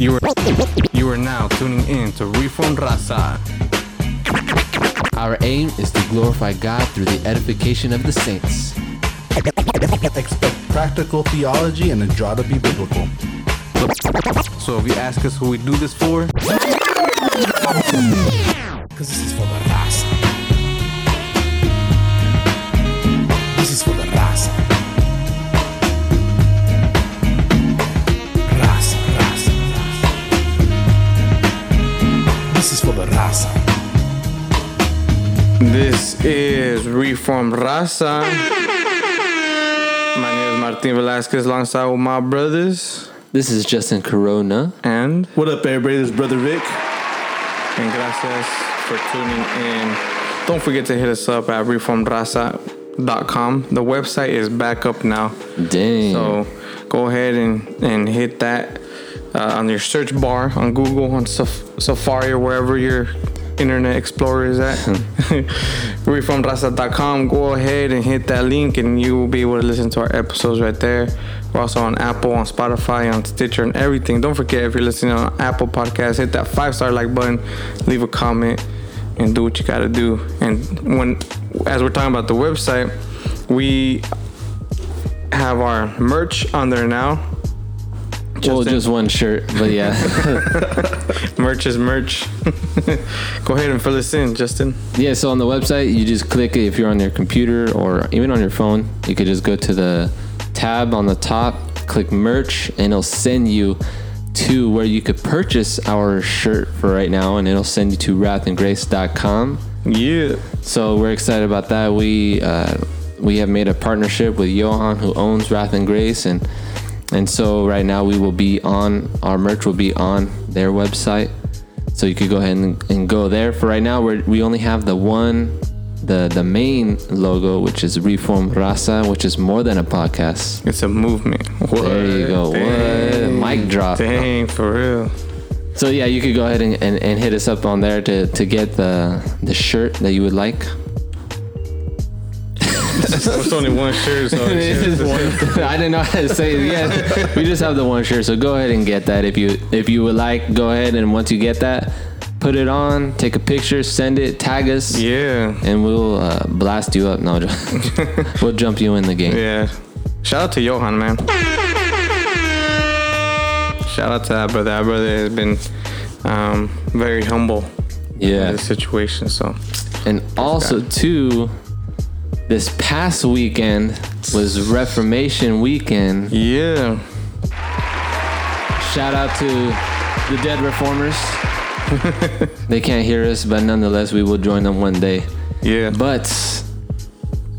You are you are now tuning in to Reform Raza. Our aim is to glorify God through the edification of the saints. Expect practical theology and a draw to be biblical. So if you ask us who we do this for, Because this is for the this is Reform Raza. My name is Martin Velasquez alongside with my brothers This is Justin Corona. and What up, everybody? This is Brother Vic. and gracias for tuning in. Don't forget to hit us up at reformraza.com. The website is back up now. Dang. So go ahead and, and hit that uh, on your search bar on Google, on Saf- Safari, or wherever your Internet Explorer is at. Reformraza.com. Go ahead and hit that link, and you will be able to listen to our episodes right there. We're also on Apple, on Spotify, on Stitcher, and everything. Don't forget if you're listening on Apple Podcasts, hit that five star like button, leave a comment, and do what you gotta do. And when, as we're talking about the website, we have our merch on there now. Well, Justin? just one shirt, but yeah. Merch is merch. Go ahead and fill us in, Justin. yeah, so on the website, you just click if you're on your computer or even on your phone. You could just go to the tab on the top, click merch, and it'll send you to where you could purchase our shirt for right now, and it'll send you to wrathandgrace.com. Yeah. So we're excited about that. We uh, we have made a partnership with Johan, who owns Wrath and Grace, and and so right now we will be on our merch will be on their website. So you could go ahead and, and go there. For right now, we we only have the one, the the main logo, which is Reform Raza, which is more than a podcast. It's a movement. What? There you go. What? Mic drop. Dang, for real. So yeah, you could go ahead and, and, and hit us up on there to, to get the the shirt that you would like. It's only one shirt, so I didn't know how to say it yet. We just have the one shirt, so go ahead and get that if you if you would like. Go ahead and once you get that, put it on, take a picture, send it, tag us, yeah. and we'll uh, blast you up. No, we'll jump you in the game. Yeah. Shout out to Johan, man. Shout out to that brother. That brother has been um, very humble in Yeah, this situation. So and also too, this past weekend was Reformation weekend. yeah, Shout out to the dead reformers. they can't hear us, but nonetheless, we will join them one day. yeah. But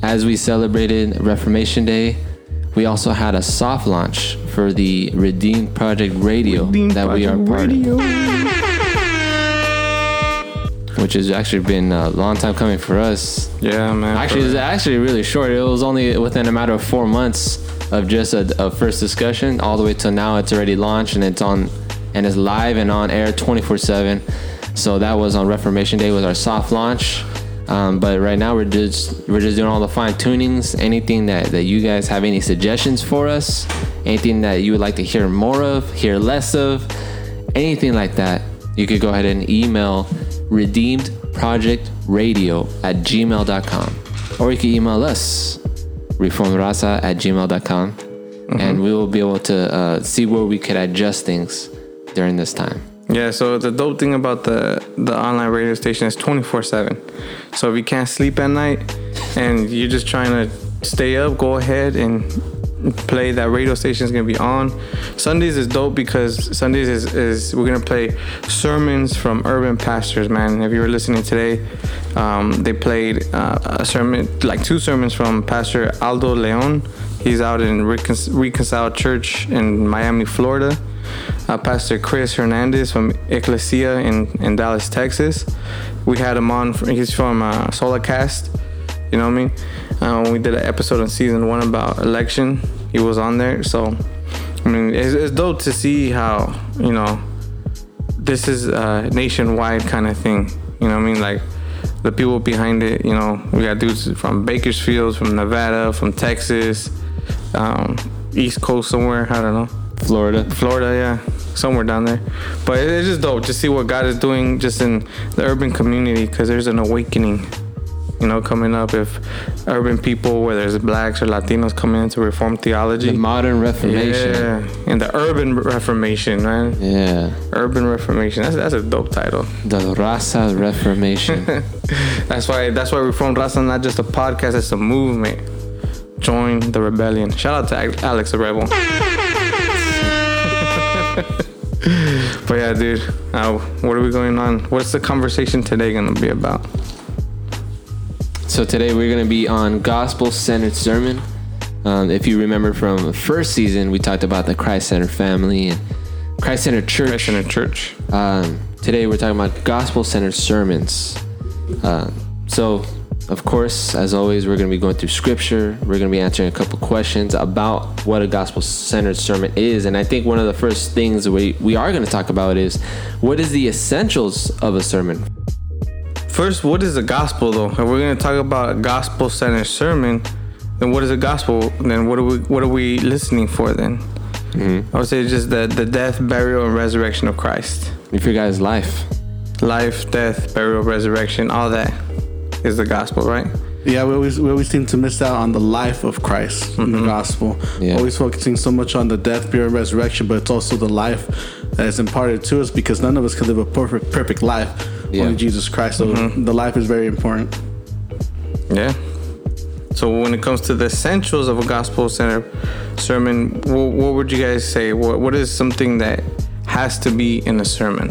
as we celebrated Reformation Day, we also had a soft launch for the Redeemed Project Radio Redeemed that we are part Radio. of, which has actually been a long time coming for us. Yeah, man. Actually, it's actually really short. It was only within a matter of four months of just a, a first discussion, all the way till now. It's already launched and it's on, and it's live and on air 24/7. So that was on Reformation Day was our soft launch. Um, but right now we're just we're just doing all the fine tunings. Anything that that you guys have any suggestions for us, anything that you would like to hear more of, hear less of, anything like that, you could go ahead and email redeemedprojectradio at gmail.com. Or you can email us, reformraza at gmail.com. And we will be able to uh, see where we could adjust things during this time. Yeah, so the dope thing about the the online radio station is 24/7. So if you can't sleep at night and you're just trying to stay up, go ahead and play that radio station is gonna be on. Sundays is dope because Sundays is, is we're gonna play sermons from urban pastors, man. If you were listening today, um, they played uh, a sermon, like two sermons from Pastor Aldo Leon. He's out in Recon- Reconciled Church in Miami, Florida uh, Pastor Chris Hernandez from Ecclesia in, in Dallas, Texas. We had him on. He's from uh, Solacast. You know what I mean? Uh, when we did an episode on season one about election, he was on there. So, I mean, it's, it's dope to see how you know this is a nationwide kind of thing. You know what I mean? Like the people behind it. You know, we got dudes from Bakersfield, from Nevada, from Texas, um, East Coast somewhere. I don't know. Florida. Florida, yeah, somewhere down there. But it's just dope to see what God is doing just in the urban community because there's an awakening, you know, coming up. If urban people, whether it's blacks or Latinos, coming into Reformed theology, The modern Reformation. yeah, and the urban Reformation, man, Yeah. urban Reformation. That's that's a dope title. The Raza Reformation. That's why that's why Reformed Raza not just a podcast; it's a movement. Join the rebellion. Shout out to Alex the Rebel. but yeah, dude, uh, what are we going on? What's the conversation today gonna be about? So today we're going to be on gospel-centered sermon. Um, if you remember from the first season, we talked about the Christ-centered family and Christ-centered church. Christ a church. Um, today we're talking about gospel-centered sermons. Uh, so, of course, as always, we're going to be going through scripture. We're going to be answering a couple questions about what a gospel-centered sermon is. And I think one of the first things we, we are going to talk about is what is the essentials of a sermon? First, what is the gospel though? If we're gonna talk about a gospel-centered sermon, then what is the gospel? Then what are we what are we listening for then? Mm-hmm. I would say just the the death, burial, and resurrection of Christ. If your guy's life. life, death, burial, resurrection, all that is the gospel, right? Yeah, we always we always seem to miss out on the life of Christ in the mm-hmm. gospel. Yeah. Always focusing so much on the death, burial, and resurrection, but it's also the life that is imparted to us because none of us can live a perfect perfect life. Yeah. Only Jesus Christ. So the life is very important. Yeah. So when it comes to the essentials of a gospel center sermon, what, what would you guys say? What what is something that has to be in a sermon?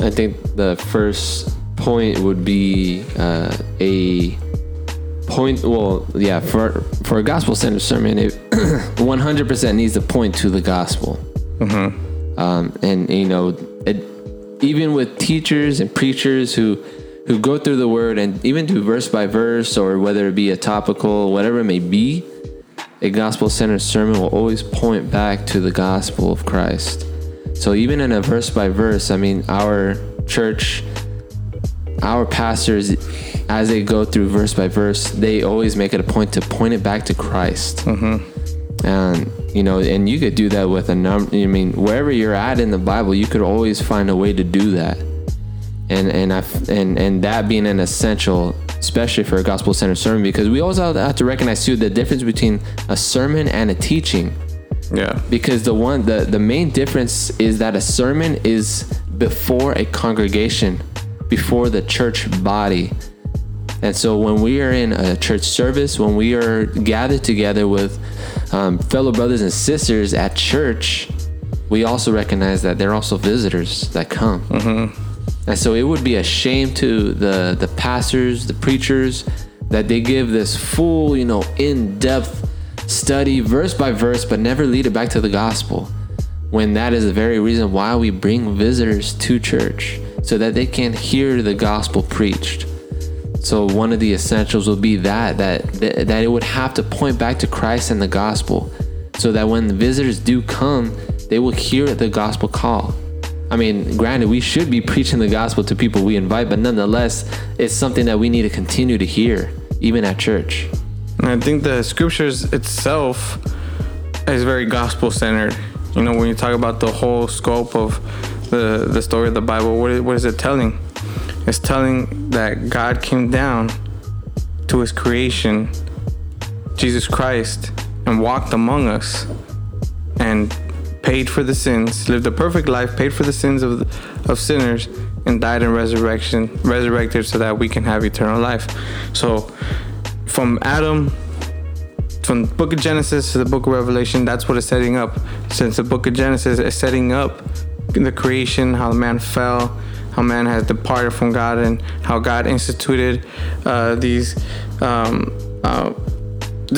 I think the first point would be uh, a point. Well, yeah, for for a gospel centered sermon, it 100% needs to point to the gospel. Um, and you know, it, even with teachers and preachers who who go through the word and even do verse by verse, or whether it be a topical, whatever it may be, a gospel centered sermon will always point back to the gospel of Christ. So even in a verse by verse, I mean, our church, our pastors, as they go through verse by verse, they always make it a point to point it back to Christ. Mm-hmm. And you know, and you could do that with a number. I mean, wherever you're at in the Bible, you could always find a way to do that. And and I and and that being an essential, especially for a gospel centered sermon, because we always have to recognize too the difference between a sermon and a teaching Yeah. because the one the the main difference is that a sermon is before a congregation before the church body and so when we are in a church service when we are gathered together with um, fellow brothers and sisters at church we also recognize that they're also visitors that come and so it would be a shame to the the pastors, the preachers, that they give this full, you know, in-depth study, verse by verse, but never lead it back to the gospel. When that is the very reason why we bring visitors to church, so that they can hear the gospel preached. So one of the essentials will be that that that it would have to point back to Christ and the gospel, so that when the visitors do come, they will hear the gospel call. I mean, granted, we should be preaching the gospel to people we invite, but nonetheless, it's something that we need to continue to hear, even at church. And I think the scriptures itself is very gospel centered. You know, when you talk about the whole scope of the the story of the Bible, what is, what is it telling? It's telling that God came down to His creation, Jesus Christ, and walked among us, and paid for the sins, lived a perfect life, paid for the sins of of sinners, and died in resurrection, resurrected so that we can have eternal life. So, from Adam from the book of Genesis to the book of Revelation, that's what it's setting up. Since the book of Genesis is setting up the creation, how the man fell, how man has departed from God, and how God instituted uh, these um, uh,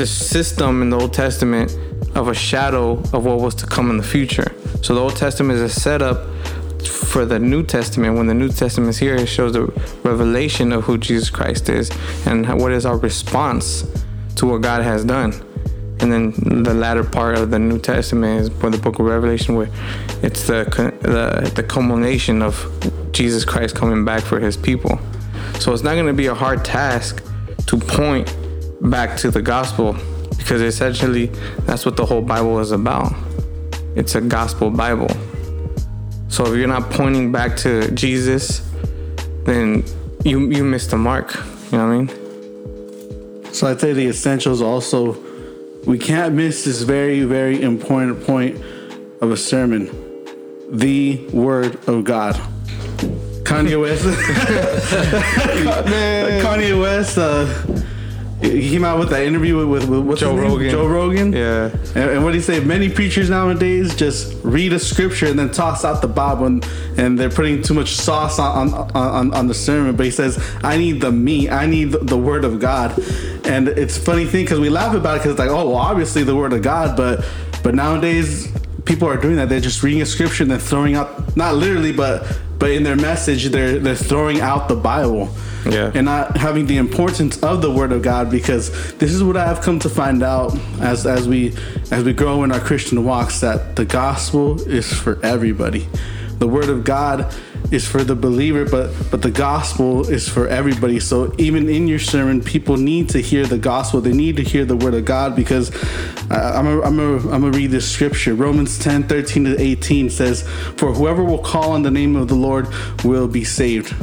system in the Old Testament of a shadow of what was to come in the future. So the Old Testament is a setup for the New Testament. When the New Testament is here, it shows the revelation of who Jesus Christ is and what is our response to what God has done. And then the latter part of the New Testament is for the book of Revelation, where it's the the, the culmination of Jesus Christ coming back for His people. So it's not going to be a hard task to point back to the gospel because essentially that's what the whole Bible is about. It's a gospel Bible. So if you're not pointing back to Jesus, then you you missed the mark. You know what I mean? So I'd say the essentials also, we can't miss this very, very important point of a sermon the Word of God. Kanye West. Kanye West, uh, he came out with that interview with, with, Joe? Rogan. Joe Rogan. Yeah. And, and what do you say? Many preachers nowadays just read a scripture and then toss out the Bible, and, and they're putting too much sauce on, on, on, on the sermon. But he says, I need the meat, I need the, the Word of God. And it's a funny thing because we laugh about it because it's like, oh, well, obviously the Word of God, but but nowadays people are doing that. They're just reading a scripture and then throwing out, not literally, but but in their message, they're they're throwing out the Bible Yeah. and not having the importance of the word of God because this is what I have come to find out as as we as we grow in our Christian walks that the gospel is for everybody. The word of God is for the believer, but but the gospel is for everybody. So even in your sermon, people need to hear the gospel. They need to hear the word of God because uh, I'm a, I'm a, I'm gonna read this scripture. Romans 10, 13 to 18 says, For whoever will call on the name of the Lord will be saved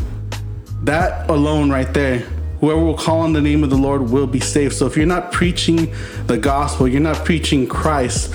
that alone right there whoever will call on the name of the lord will be saved. So if you're not preaching the gospel you're not preaching christ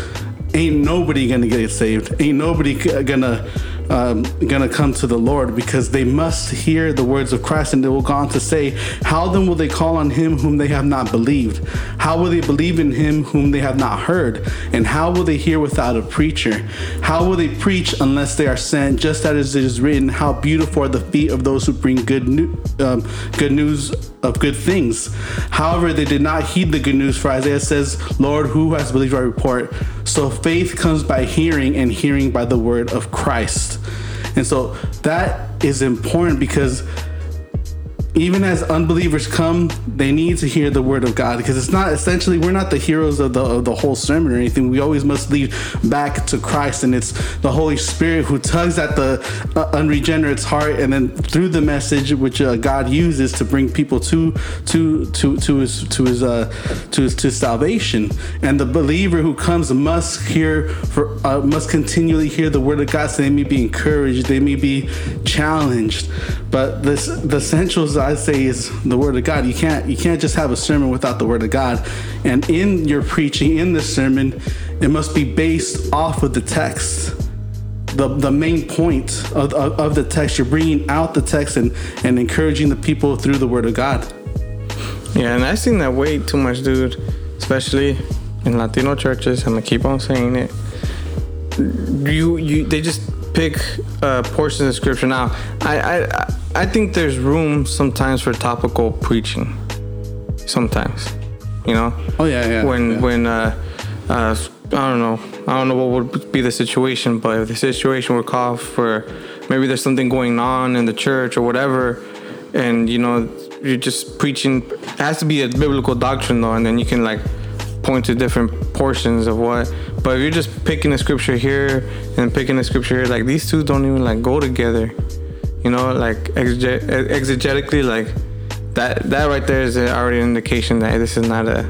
ain't nobody gonna get saved. Ain't nobody gonna um, gonna come to the lord because they must hear the words of christ and they will go on to say how then will they call on him whom they have not believed? How will they believe in him whom they have not heard? And how will they hear without a preacher? How will they preach unless they are sent? Just as it is written how beautiful are the feet of those who bring good new, um, good news of good things. However they did not heed the good news for isaiah says lord who has believed our report? So faith comes by hearing and hearing by the word of christ. And so that is important because even as unbelievers come, they need to hear the word of God because it's not essentially we're not the heroes of the of the whole sermon or anything. We always must lead back to Christ, and it's the Holy Spirit who tugs at the uh, unregenerate's heart, and then through the message which uh, God uses to bring people to to to to his to his uh, to his to salvation. And the believer who comes must hear for uh, must continually hear the word of God, so they may be encouraged, they may be challenged. But this the essentials I say is the word of God. You can't you can't just have a sermon without the word of God. And in your preaching, in the sermon, it must be based off of the text. The, the main point of, of, of the text, you're bringing out the text and, and encouraging the people through the word of God. Yeah, and I've seen that way too much, dude. Especially in Latino churches. I'm gonna keep on saying it. You, you, they just pick uh, portions of scripture. Now, I, I, I think there's room sometimes for topical preaching. Sometimes, you know. Oh, yeah, yeah, When, yeah. when, uh, uh, I don't know. I don't know what would be the situation, but if the situation would call for maybe there's something going on in the church or whatever, and you know you're just preaching. It has to be a biblical doctrine though, and then you can like point to different portions of what. But if you're just picking a scripture here and picking a scripture here, like these two don't even like go together. You know, like exege- exegetically, like that. That right there is already an indication that this is not a.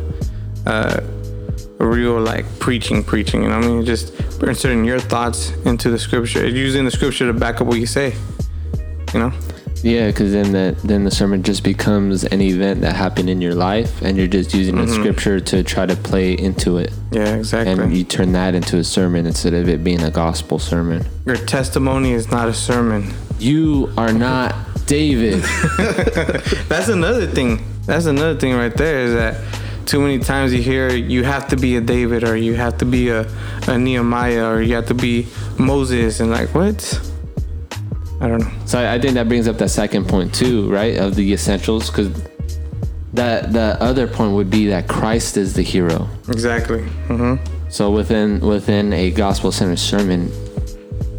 A real like preaching, preaching. You know what I mean? Just inserting your thoughts into the scripture, using the scripture to back up what you say. You know? Yeah, because then the then the sermon just becomes an event that happened in your life, and you're just using the mm-hmm. scripture to try to play into it, Yeah, exactly. and you turn that into a sermon instead of it being a gospel sermon. Your testimony is not a sermon. You are not David. That's another thing. That's another thing right there is that too many times you hear you have to be a David or you have to be a, a Nehemiah or you have to be Moses and like what? I don't know. So I I think that brings up that second point too, right? Of the essentials, because that the other point would be that Christ is the hero. Exactly. hmm So within within a gospel centered sermon,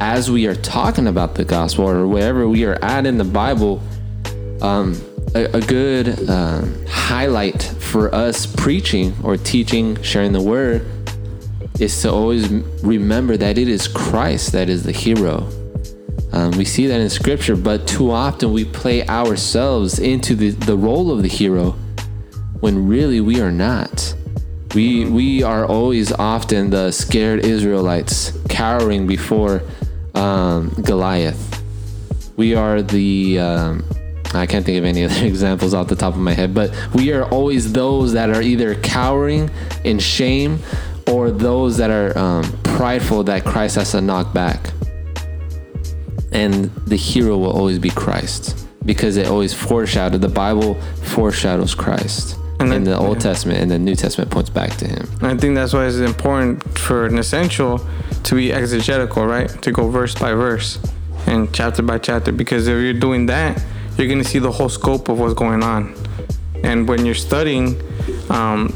as we are talking about the gospel or wherever we are at in the Bible, um, a, a good um, highlight for us preaching or teaching, sharing the word, is to always remember that it is Christ that is the hero. Um, we see that in scripture, but too often we play ourselves into the, the role of the hero when really we are not. We we are always often the scared Israelites cowering before um, Goliath. We are the um, I can't think of any other examples off the top of my head, but we are always those that are either cowering in shame or those that are um, prideful that Christ has to knock back. And the hero will always be Christ because it always foreshadowed. The Bible foreshadows Christ. And then- the Old yeah. Testament and the New Testament points back to him. I think that's why it's important for an essential to be exegetical, right? To go verse by verse and chapter by chapter. Because if you're doing that, you're going to see the whole scope of what's going on. And when you're studying, um,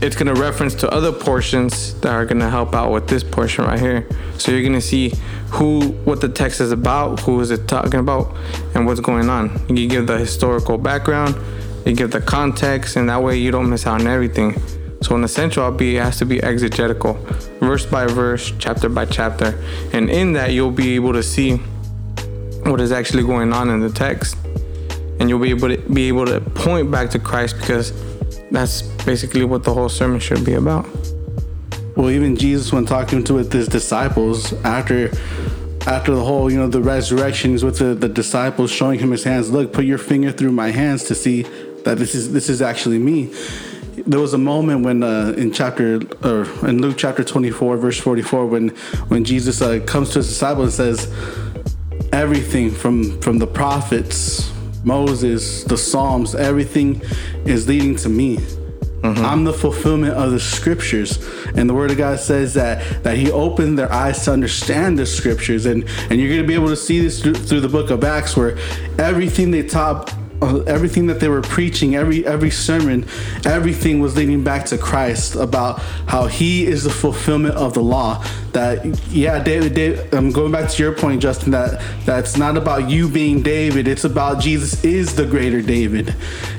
it's going to reference to other portions that are going to help out with this portion right here. So you're going to see who, what the text is about, who is it talking about, and what's going on. You give the historical background, you give the context, and that way you don't miss out on everything. So an essential I'll be it has to be exegetical, verse by verse, chapter by chapter, and in that you'll be able to see what is actually going on in the text, and you'll be able to be able to point back to Christ because that's basically what the whole sermon should be about. Well, even Jesus, when talking to his disciples after after the whole, you know, the resurrections with the, the disciples showing him his hands, look, put your finger through my hands to see that this is this is actually me. There was a moment when uh, in chapter or in Luke chapter 24 verse 44 when when Jesus uh, comes to his disciples and says everything from from the prophets, Moses, the Psalms, everything is leading to me. Mm-hmm. I'm the fulfillment of the scriptures. And the word of God says that that he opened their eyes to understand the scriptures. And and you're gonna be able to see this through, through the book of Acts where everything they taught everything that they were preaching, every every sermon, everything was leading back to Christ about how He is the fulfillment of the law. That yeah, David, David I'm going back to your point, Justin. That that's not about you being David. It's about Jesus is the greater David.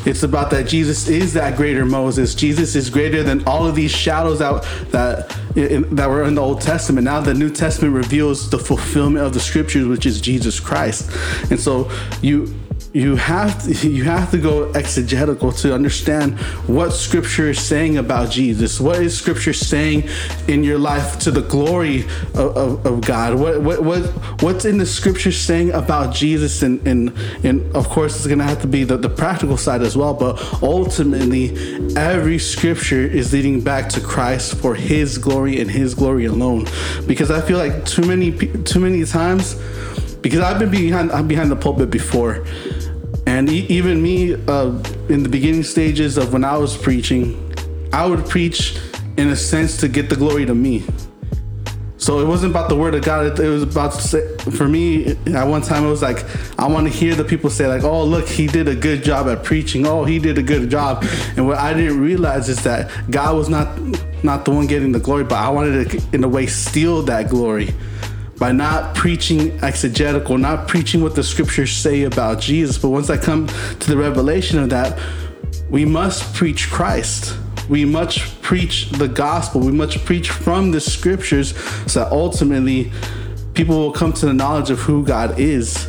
It's about that Jesus is that greater Moses. Jesus is greater than all of these shadows that that in, that were in the Old Testament. Now the New Testament reveals the fulfillment of the Scriptures, which is Jesus Christ. And so you you have to, you have to go exegetical to understand what scripture is saying about Jesus. What is scripture saying in your life to the glory of, of, of God? What, what what what's in the scripture saying about Jesus and and, and of course it's gonna have to be the, the practical side as well, but ultimately every scripture is leading back to Christ for his glory and his glory alone. Because I feel like too many too many times because I've been behind I'm behind the pulpit before, and e- even me uh, in the beginning stages of when I was preaching, I would preach in a sense to get the glory to me. So it wasn't about the word of God. It, was about say, for me. At one time, it was like I want to hear the people say like, "Oh, look, he did a good job at preaching. Oh, he did a good job." And what I didn't realize is that God was not not the one getting the glory, but I wanted to, in a way, steal that glory by not preaching exegetical, not preaching what the scriptures say about Jesus. But once I come to the revelation of that, we must preach Christ. We must preach the gospel. We must preach from the scriptures so that ultimately people will come to the knowledge of who God is.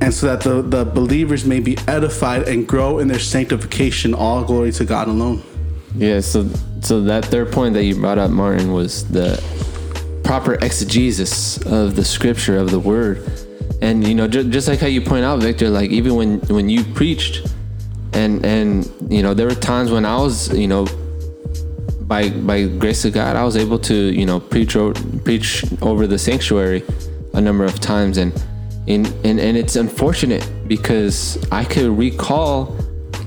And so that the, the believers may be edified and grow in their sanctification. All glory to God alone. Yeah, so so that third point that you brought up, Martin, was the proper exegesis of the scripture of the word, and you know, just, just like how you point out, Victor, like even when when you preached, and and you know, there were times when I was, you know, by by grace of God, I was able to you know preach preach over the sanctuary a number of times, and in and and it's unfortunate because I could recall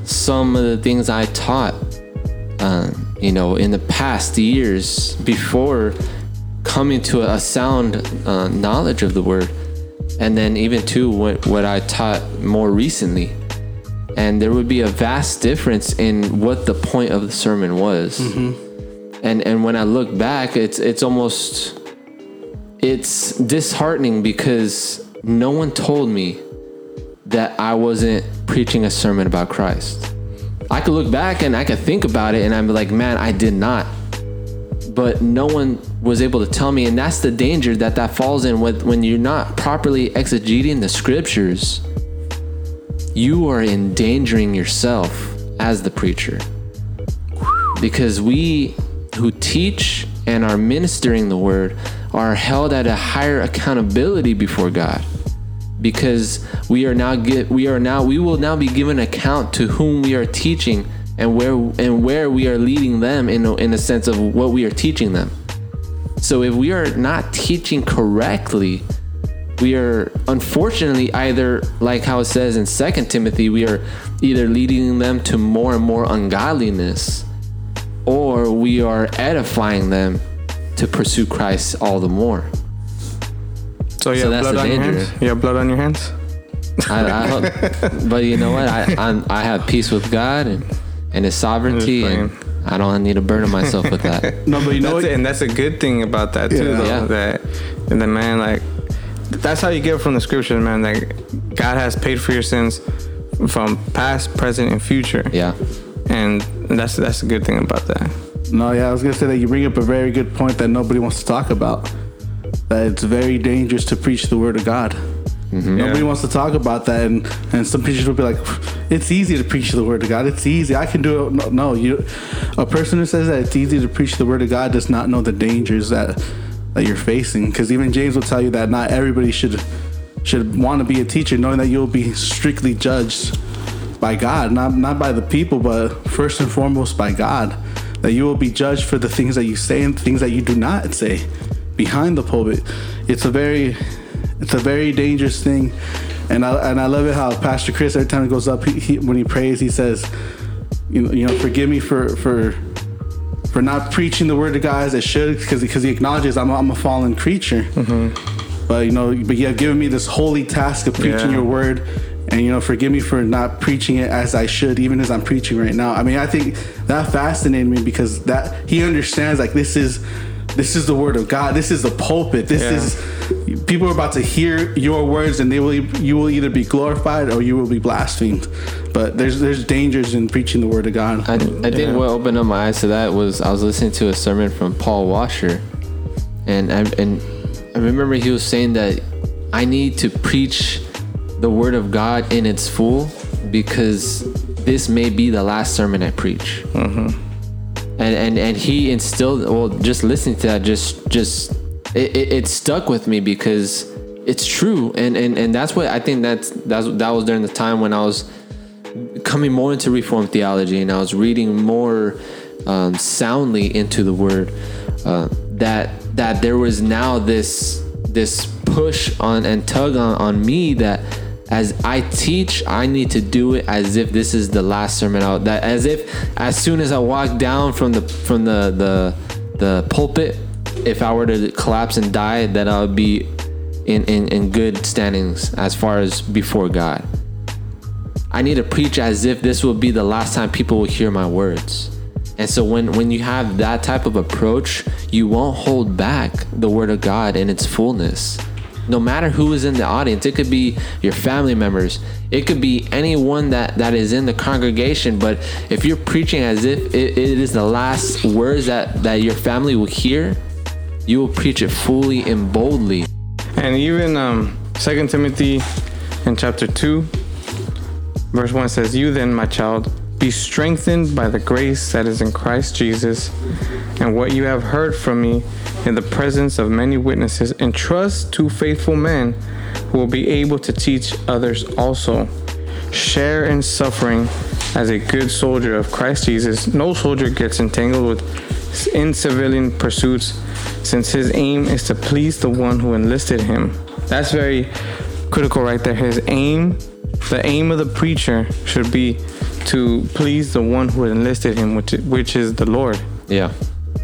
some of the things I taught um, you know, in the past years before coming to a sound uh, knowledge of the word, and then even to what, what I taught more recently. And there would be a vast difference in what the point of the sermon was. And and when I look back, it's it's almost it's disheartening because no one told me that I wasn't preaching a sermon about Christ. I could look back and I could think about it and I'm like, man, I did not. But no one was able to tell me, and that's the danger that that falls in with when you're not properly exegeting the scriptures. You are endangering yourself as the preacher because we who teach and are ministering the word are held at a higher accountability before God because we are now get we are now we will now be given account to whom we are teaching and where and where we are leading them in a, in a sense of what we are teaching them. So if we are not teaching correctly, we are unfortunately either like how it says in Second Timothy, we are either leading them to more and more ungodliness, or we are edifying them to pursue Christ all the more. So yeah, So that's blood the on your danger. hands. You have blood on your hands. I, I hope, but you know what? I I'm, I have peace with God and and His sovereignty, and I don't need to burden myself with that. No, but you know That's what? and that's a good thing about that too, Yeah. though. Yeah. That and the man like that's how you get from the scriptures, man. That God has paid for your sins from past, present, and future. Yeah, and that's that's a good thing about that. No, yeah, I was gonna say that you bring up a very good point that nobody wants to talk about. That it's very dangerous to preach the word of God. Mm-hmm. Nobody Yeah. wants to talk about that, and and some preachers will be like, "It's easy to preach the word of God. It's easy. I can do it." No, no, you, a person who says that it's easy to preach the word of God does not know the dangers that that you're facing. Because even James will tell you that not everybody should should want to be a teacher, knowing that you'll be strictly judged by God, not not by the people, but first and foremost by God. That you will be judged for the things that you say and things that you do not say behind the pulpit. It's a very it's a very dangerous thing, and I and I love it how Pastor Chris every time he goes up, he, he, when he prays, he says, you know, you know, forgive me for for for not preaching the word of God as I should, because because he acknowledges I'm a, I'm a fallen creature. Mm-hmm. But you know, but you have given me this holy task of preaching Yeah. your word, and you know, forgive me for not preaching it as I should, even as I'm preaching right now. I mean, I think that fascinated me because that he understands like this is this is the word of God. This is the pulpit. This Yeah. is people are about to hear your words, and they will you will either be glorified or you will be blasphemed. But there's there's dangers in preaching the word of God. I, I think what opened up my eyes to that was I was listening to a sermon from Paul Washer, and I, and I remember he was saying that I need to preach the word of God in its full because this may be the last sermon I preach. Mm-hmm. And, and and he instilled well just listening to that just just it, it, it stuck with me because it's true. And, and and that's what I think that's that's that was during the time when I was coming more into reformed theology and I was reading more um, soundly into the word uh, that that there was now this this push on and tug on, on me that as I teach I need to do it as if this is the last sermon out that as if as soon as I walk down from the from the the the pulpit if I were to collapse and die that I would be in, in, in good standings as far as before God I need to preach as if this will be the last time people will hear my words. And so when when you have that type of approach, you won't hold back the word of God in its fullness. No matter who is in the audience, it could be your family members, it could be anyone that that is in the congregation, but if you're preaching as if it, it is the last words that that your family will hear, you will preach it fully and boldly. And even um, 2 Timothy in chapter 2, verse 1 says, You then, my child, be strengthened by the grace that is in Christ Jesus, and what you have heard from me in the presence of many witnesses, entrust to faithful men who will be able to teach others also. Share in suffering as a good soldier of Christ Jesus. No soldier gets entangled with in civilian pursuits, since his aim is to please the one who enlisted him. That's very critical right there. His aim, the aim of the preacher should be to please the one who enlisted him, which which is the Lord. Yeah.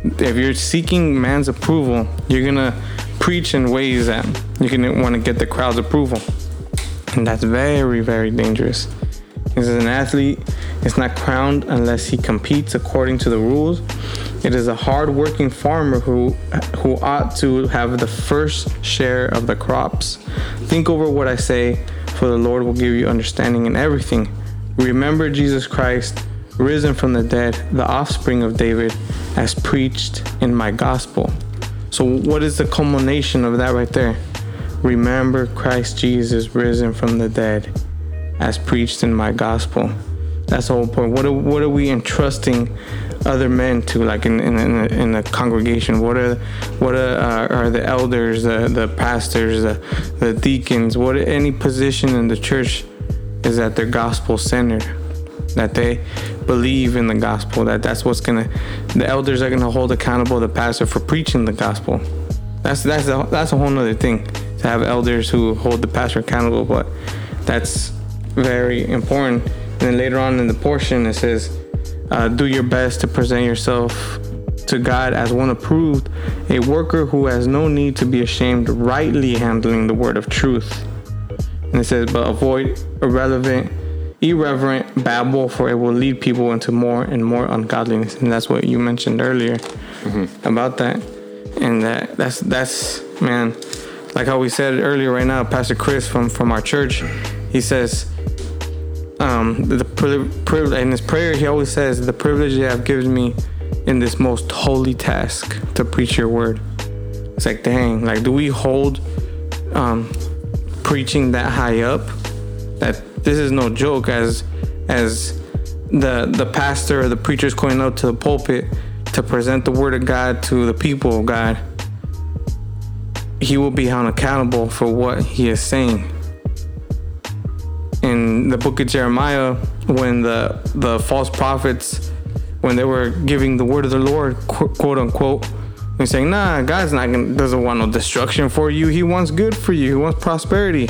If you're seeking man's approval, you're gonna preach in ways that you're gonna want to get the crowd's approval, and that's very very dangerous. Because an athlete is not crowned unless he competes according to the rules. It is a hard-working farmer who who ought to have the first share of the crops. Think over what I say, for the Lord will give you understanding in everything. Remember Jesus Christ, risen from the dead, the offspring of David, as preached in my gospel. So, what is the culmination of that right there? Remember Christ Jesus, risen from the dead, as preached in my gospel. That's the whole point. What are, what are we entrusting other men to like in in, in, the, in the congregation? What are what are, uh, are the elders, the the pastors, the the deacons? What any position in the church is that they're gospel centered? That they believe in the gospel. That that's what's gonna. The elders are gonna hold accountable the pastor for preaching the gospel. That's that's a, that's a whole nother thing to have elders who hold the pastor accountable. But that's very important. And then later on in the portion, it says, uh, "Do your best to present yourself to God as one approved, a worker who has no need to be ashamed, rightly handling the word of truth." And it says, "But avoid irrelevant." Irreverent babble, for it will lead people into more and more ungodliness, and that's what you mentioned earlier about that. And that that's that's man, like how we said earlier. Right now, Pastor Chris from from our church, he says, um, the privilege in his prayer, he always says, "The privilege you have given me in this most holy task to preach your word." It's like, dang, like, do we hold um, preaching that high up? That this is no joke. As as the the pastor or the preacher is going out to the pulpit to present the word of God to the people of God, he will be held accountable for what he is saying the book of Jeremiah when the the false prophets when they were giving the word of the Lord quote unquote and saying nah God's not gonna doesn't want no destruction for you. He wants good for you. He wants prosperity.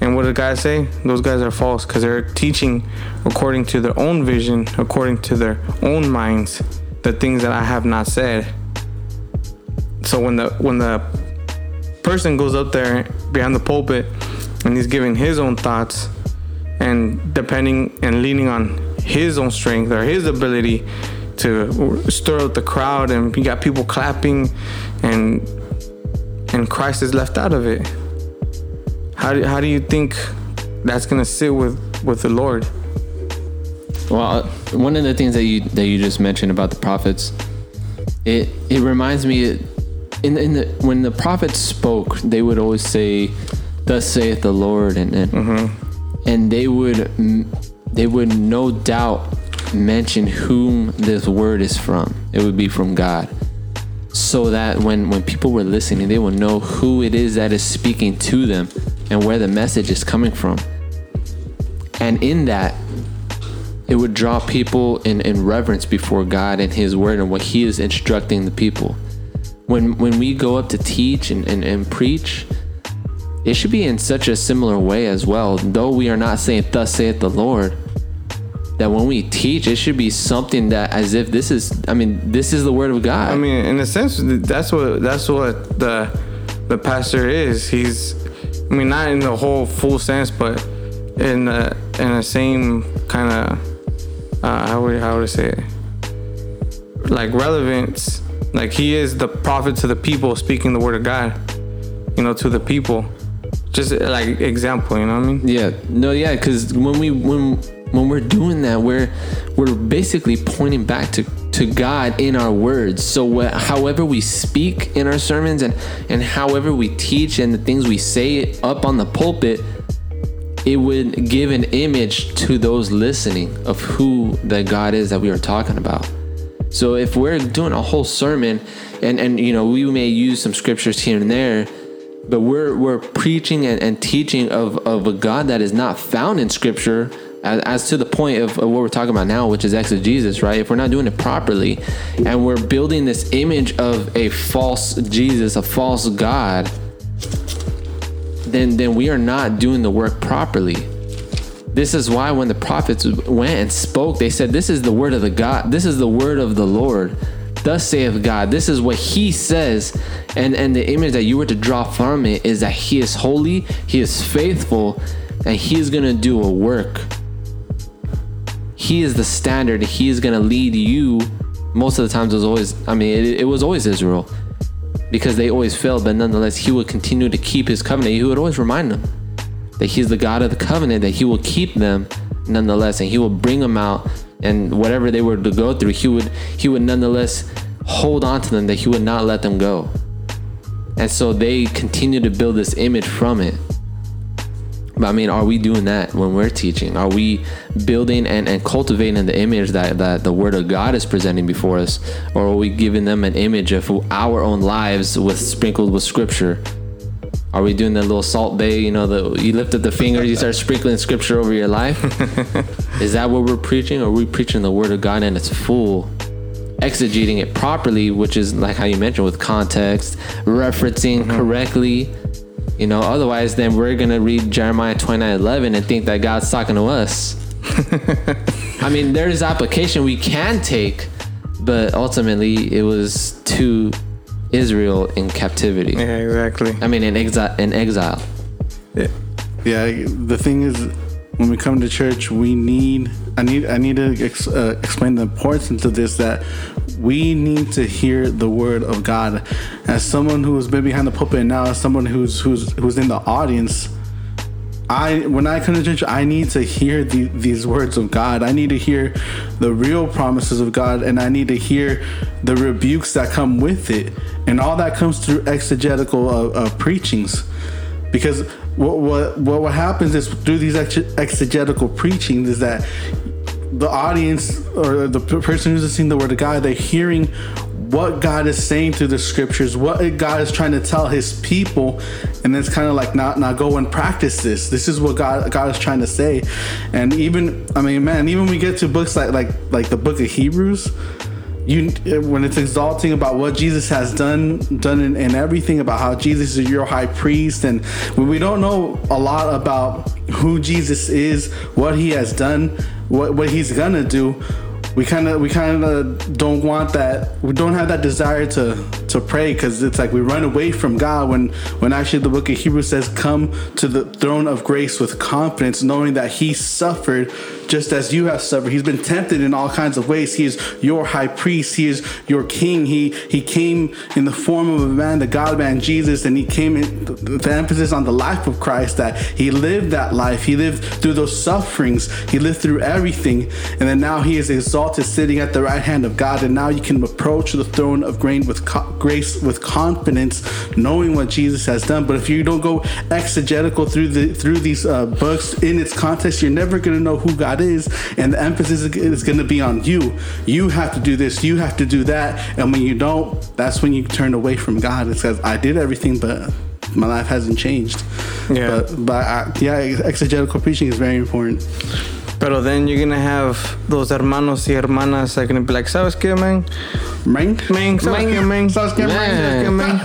And what did God say? Those guys are false because they're teaching according to their own vision according to their own minds the things that I have not said. So when the when the person goes up there behind the pulpit and he's giving his own thoughts and depending and leaning on his own strength or his ability to stir up the crowd and you got people clapping and and Christ is left out of it. How do, how do you think that's gonna sit with with the Lord? Well, uh, one of the things that you that you just mentioned about the prophets, it it reminds me in in the when the prophets spoke, they would always say, "Thus saith the Lord," and and, mm-hmm. And they would they would no doubt mention whom this word is from. It would be from God, so that when when people were listening, they would know who it is that is speaking to them and where the message is coming from. And in that, it would draw people in, in reverence before God and His Word and what He is instructing the people. When when we go up to teach and, and, and preach, it should be in such a similar way as well. Though we are not saying thus saith the Lord, that when we teach, it should be something that as if this is I mean, this is the word of God. I mean, in a sense, that's what that's what the the pastor is. He's, I mean, not in the whole full sense, but in the in the same kind of uh, how would how would I say it? Like relevance. Like he is the prophet to the people, speaking the word of God. You know, to the people. Just uh, like example, you know what I mean? Yeah, no, yeah, because when we when when we're doing that, we're we're basically pointing back to to God in our words. So wh- however we speak in our sermons and and however we teach and the things we say up on the pulpit, it would give an image to those listening of who the God is that we are talking about. So if we're doing a whole sermon and and you know we may use some scriptures here and there but we're we're preaching and, and teaching of, of a God that is not found in Scripture, as, as to the point of, of what we're talking about now, which is exegesis, right? If we're not doing it properly, and we're building this image of a false Jesus, a false God, then then we are not doing the work properly. This is why when the prophets went and spoke, they said, "This is the word of the God. This is the word of the Lord." Thus saith God. This is what He says, and and the image that you were to draw from it is that He is holy, He is faithful, and He is gonna do a work. He is the standard. He is gonna lead you. Most of the times, it was always. I mean, it, it was always Israel, because they always failed. But nonetheless, He would continue to keep His covenant. He would always remind them that He's the God of the covenant. That He will keep them, nonetheless, and He will bring them out and whatever they were to go through he would he would nonetheless hold on to them that he would not let them go and so they continue to build this image from it But I mean, are we doing that when we're teaching? Are we building and, and cultivating the image that, that the Word of God is presenting before us? Or are we giving them an image of our own lives with sprinkled with Scripture? Are we doing the little Salt Bae? You know, the you lift up the fingers, you start sprinkling Scripture over your life. is that what we're preaching? Or are we preaching the Word of God and its full, exegeting it properly, which is like how you mentioned with context, referencing mm-hmm. correctly? You know, otherwise, then we're gonna read Jeremiah 29 11 and think that God's talking to us. I mean, there's application we can take, but ultimately, it was to Israel in captivity. Yeah, exactly. I mean, in exile. In exile. Yeah. Yeah, the thing is, when we come to church, we need. I need. I need to ex, uh, explain the importance of this. That we need to hear the word of God. As someone who has been behind the pulpit and now as someone who's who's who's in the audience, I when I come to church, I need to hear the, these words of God. I need to hear the real promises of God, and I need to hear the rebukes that come with it, and all that comes through exegetical uh, uh, preachings. Because what, what what happens is through these ex- exegetical preachings is that the audience or the person who's listening to the word of God, they're hearing what God is saying through the scriptures, what God is trying to tell his people, and it's kind of like now, now go and practice this. This is what God God is trying to say. And even I mean, man, even we get to books like like like the book of Hebrews, you when it's exalting about what Jesus has done done in, in everything about how Jesus is your high priest and when we don't know a lot about who Jesus is, what he has done, what what he's gonna do, we kind of we kind of don't want that we don't have that desire to to pray because it's like we run away from god when when actually the book of hebrews says come to the throne of grace with confidence knowing that he suffered just as you have suffered. He's been tempted in all kinds of ways. He is your high priest. He is your king. He he came in the form of a man the god man jesus and he came in the, the emphasis on the life of christ that he lived that life. He lived through those sufferings. He lived through everything. And then now he is exalted sitting at the right hand of god. And now you can approach the throne of grace with co- grace with confidence knowing what jesus has done. But if you don't go exegetical through the through these uh, books in its context you're never going to know who god is and the emphasis is going to be on you you have to do this you have to do that and when you don't that's when you turn away from god it says i did everything but my life hasn't changed Yeah. but, but I, yeah exegetical preaching is very important Pero then you're gonna have those hermanos y hermanas that are gonna be like, ¿sabes qué, man? man Man, ¿sabes qué, man? ¿Sabes qué, man?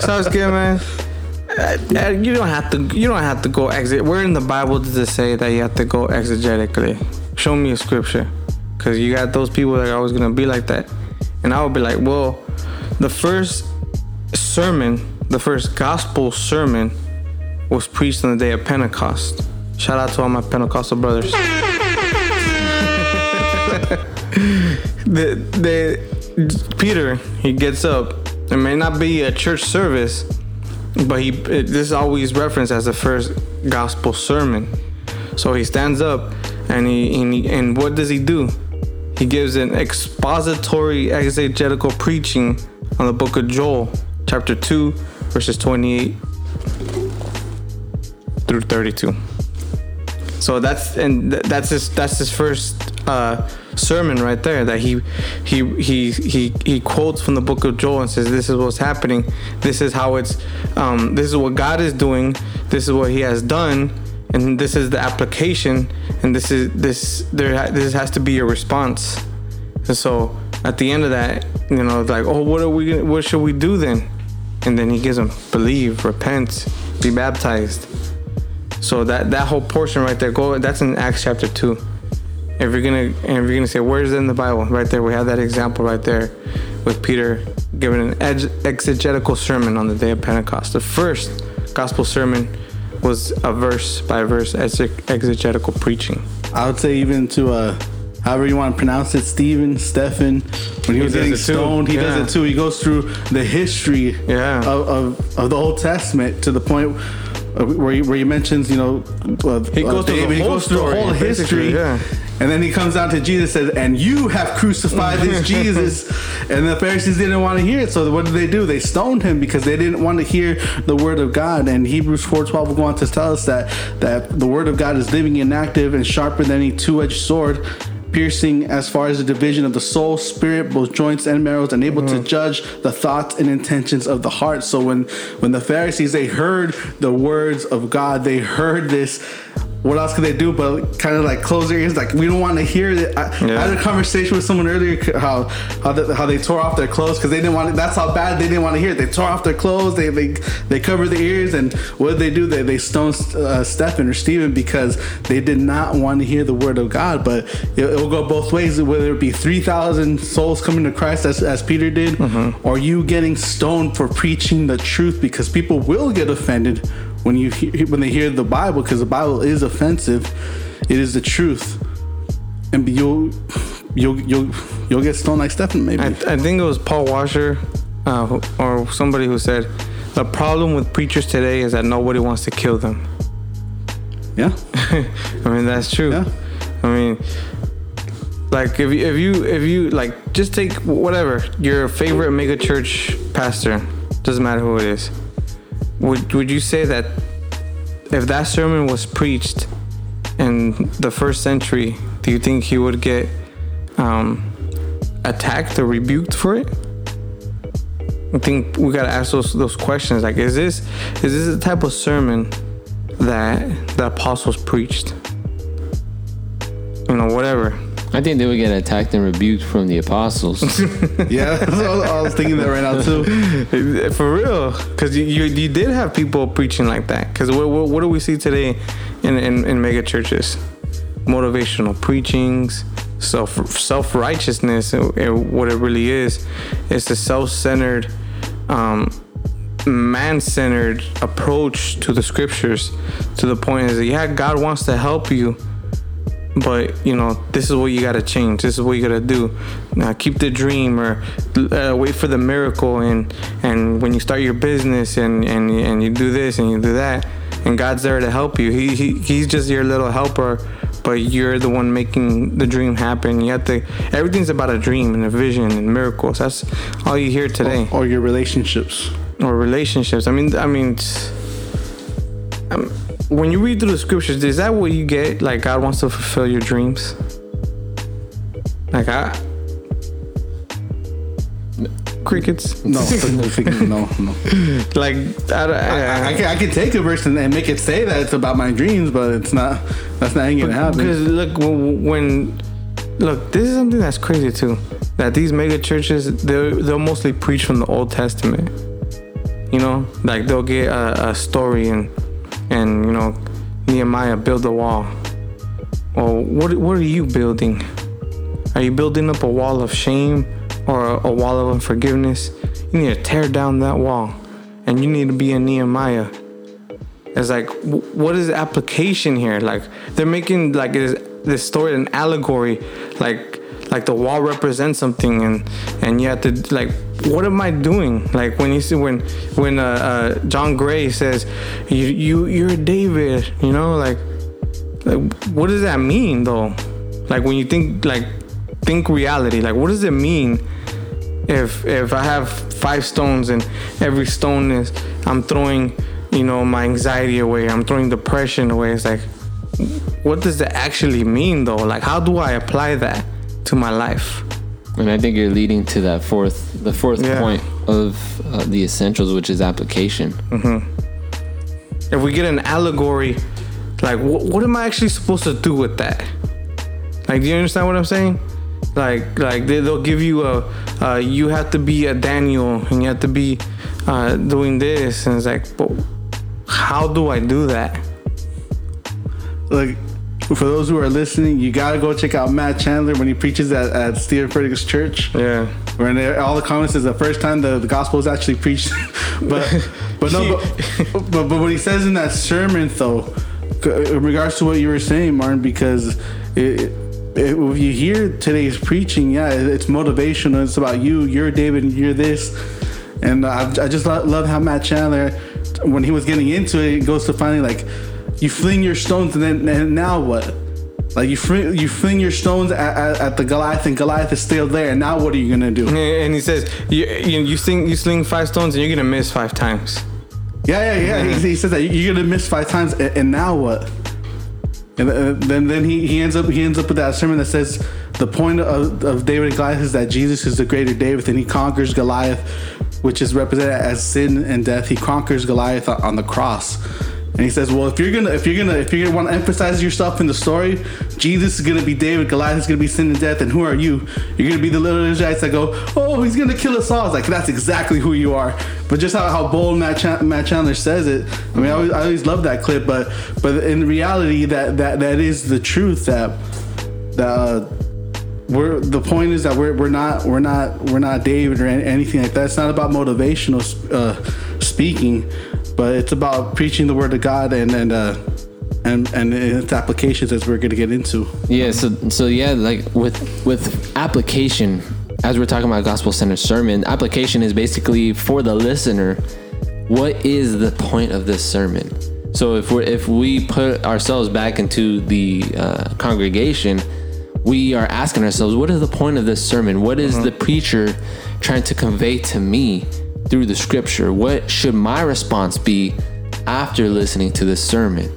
¿Sabes qué, man? Uh, uh, Uh, you don't have to. You don't have to go exit. Where in the Bible does it say that you have to go exegetically? Show me a scripture, because you got those people that are always gonna be like that, and I would be like, well, the first sermon, the first gospel sermon, was preached on the day of Pentecost. Shout out to all my Pentecostal brothers. the, the Peter he gets up. It may not be a church service, but he this is always referenced as the first gospel sermon. So he stands up and he, and he and what does he do? He gives an expository exegetical preaching on the book of Joel, chapter 2, verses 28 through 32. So that's and that's his that's his first uh, sermon right there that he he he he he quotes from the book of Joel and says this is what's happening. This is how it's um, this is what God is doing. This is what he has done. And this is the application. And this is this there this has to be your response. And so at the end of that you know like oh what are we what should we do then? And then he gives them believe repent be baptized. So that that whole portion right there, go. That's in Acts chapter two. If you're gonna and if you're gonna say where's it in the Bible, right there we have that example right there, with Peter giving an eg- exegetical sermon on the day of Pentecost. The first gospel sermon was a verse by verse exeg- exegetical preaching. I would say even to uh however you want to pronounce it, Stephen, Stephen, when he, was does getting stoned, he Yeah. does it too. He goes through the history Yeah. of, of, of the Old Testament to the point uh, where he, where he mentions, you know, uh, He uh, goes through the he whole goes through the whole history. yeah. And then he comes down to Jesus and says, And you have crucified this Jesus. And the Pharisees didn't want to hear it. So what did they do? They stoned him because they didn't want to hear the word of God. And Hebrews 4.12 will go on to tell us that, that the word of God is living and active and sharper than any two-edged sword piercing as far as the division of the soul, spirit, both joints and marrows, and able to mm. judge the thoughts and intentions of the heart. So when when the Pharisees they heard the words of God, they heard this. What else could they do but kind of like close their ears? Like we don't want to hear it. I, I had a conversation with someone earlier how how, the, how they tore off their clothes because they didn't want. That's how bad they didn't want to hear it. They tore off their clothes. They they they covered their ears and what did they do? They they stoned uh, Stephen or Stephen because they did not want to hear the word of God. But it, it will go both ways. Whether it be three thousand souls coming to Christ as as Peter did, or you getting stoned for preaching the truth because people will get offended when you hear, when they hear the Bible because the Bible is offensive. It is the truth, and you'll you'll you'll you'll get stoned like Stephen maybe. I, I think it was Paul Washer uh, who- or somebody who said the problem with preachers today is that nobody wants to kill them. yeah, I mean that's true. Yeah. I mean, like if you if you if you like just take whatever your favorite mega church pastor doesn't matter who it is. Would would you say that if that sermon was preached in the first century, do you think he would get um, attacked or rebuked for it? I think we gotta ask those those questions. Like, is this is this the type of sermon that the apostles preached? You know, whatever. I think they would get attacked and rebuked from the apostles. yeah. I was thinking that right now too. For real, because you, you you did have people preaching like that. Because what, what what do we see today in in, in mega churches? Motivational preachings, self self righteousness. And what it really is, is the self centered, um, man centered approach to the scriptures. To the point is that yeah, God wants to help you but you know this is what you got to change. This is what you got to do. Now keep the dream or uh, wait for the miracle and and when you start your business and and and you do this and you do that and god's there to help you. He, he he's just your little helper but you're the one making the dream happen. You have to everything's about a dream and a vision and miracles. That's all you hear today. Or your relationships. or relationships. I mean, I mean, um, when you read through the scriptures, is that what you get? Like God wants to fulfill your dreams. Like I, crickets. No, no, no. Like I, I, I, I, can, I can take a verse and, and make it say that it's about my dreams, but it's not. That's not gonna happen. Because look, when, when look, this is something that's crazy too. That these mega churches, they they'll mostly preach from the Old Testament. You know, like they'll get a, a story and and you know Nehemiah build a wall. Well, what what are you building? Are you building up a wall of shame or a, a wall of unforgiveness? You need to tear down that wall, and you need to be a Nehemiah. It's like, wh- what is the application here? Like they're making like this, this story an allegory, like like the wall represents something, and and you have to like, what am I doing? Like when you see when when uh, uh, John Gray says, you you you're David, you know, like like what does that mean though? Like when you think like think reality, like what does it mean if if I have five stones and every stone is I'm throwing, you know, my anxiety away, I'm throwing depression away. It's like what does that actually mean though? Like how do I apply that to my life? And I think you're leading to that fourth, the fourth Yeah. point of uh, the essentials, which is application. If we get an allegory, like wh- what am I actually supposed to do with that? Like, do you understand what I'm saying? Like, like they, they'll give you a, uh, you have to be a Daniel and you have to be uh, doing this, and it's like, but how do I do that? like for those who are listening, you gotta go check out Matt Chandler when he preaches at, at Steven Furtick's church. Yeah. Where there, all the comments is the first time the, the gospel is actually preached. but but no, but, but but what he says in that sermon though, in regards to what you were saying, Martin, because it, it, if you hear today's preaching, yeah, it- it's motivational. It's about you. You're David. and You're this. And I, I just lo- love how Matt Chandler, when he was getting into it goes to finally like, you fling your stones, and then and now what? Like you fling, you fling your stones at, at, at the Goliath, and Goliath is still there. And now what are you gonna do? And he says, you you, you sling you sling five stones and you're gonna miss five times. Yeah, yeah, yeah. He, he says that you're gonna miss five times, and, and now what? And uh, then then he, he ends up he ends up with that sermon that says the point of, of David and Goliath is that Jesus is the greater David, and he conquers Goliath, which is represented as sin and death. He conquers Goliath on on the cross. And he says, "Well, if you're gonna, if you're gonna, if you're gonna want to emphasize yourself in the story, Jesus is gonna be David, Goliath is gonna be sin and death, and who are you? You're gonna be the little Israelites that go, oh, he's gonna kill us all. It's like that's exactly who you are. But just how, how bold Matt, Chan- Matt Chandler says it, I mean, I always, I always love that clip. But but in reality, that that that is the truth. That that uh, we're the point is that we're we're not we're not we're not David or anything like that. It's not about motivational uh, speaking, but it's about preaching the word of God and and uh, and and its applications as we're gonna get into. Yeah, so so yeah, like with with application, as we're talking about gospel centered sermon, application is basically for the listener. What is the point of this sermon? So if we if we put ourselves back into the uh, congregation, we are asking ourselves, what is the point of this sermon? What is the preacher trying to convey to me through the scripture? What should my response be after listening to this sermon?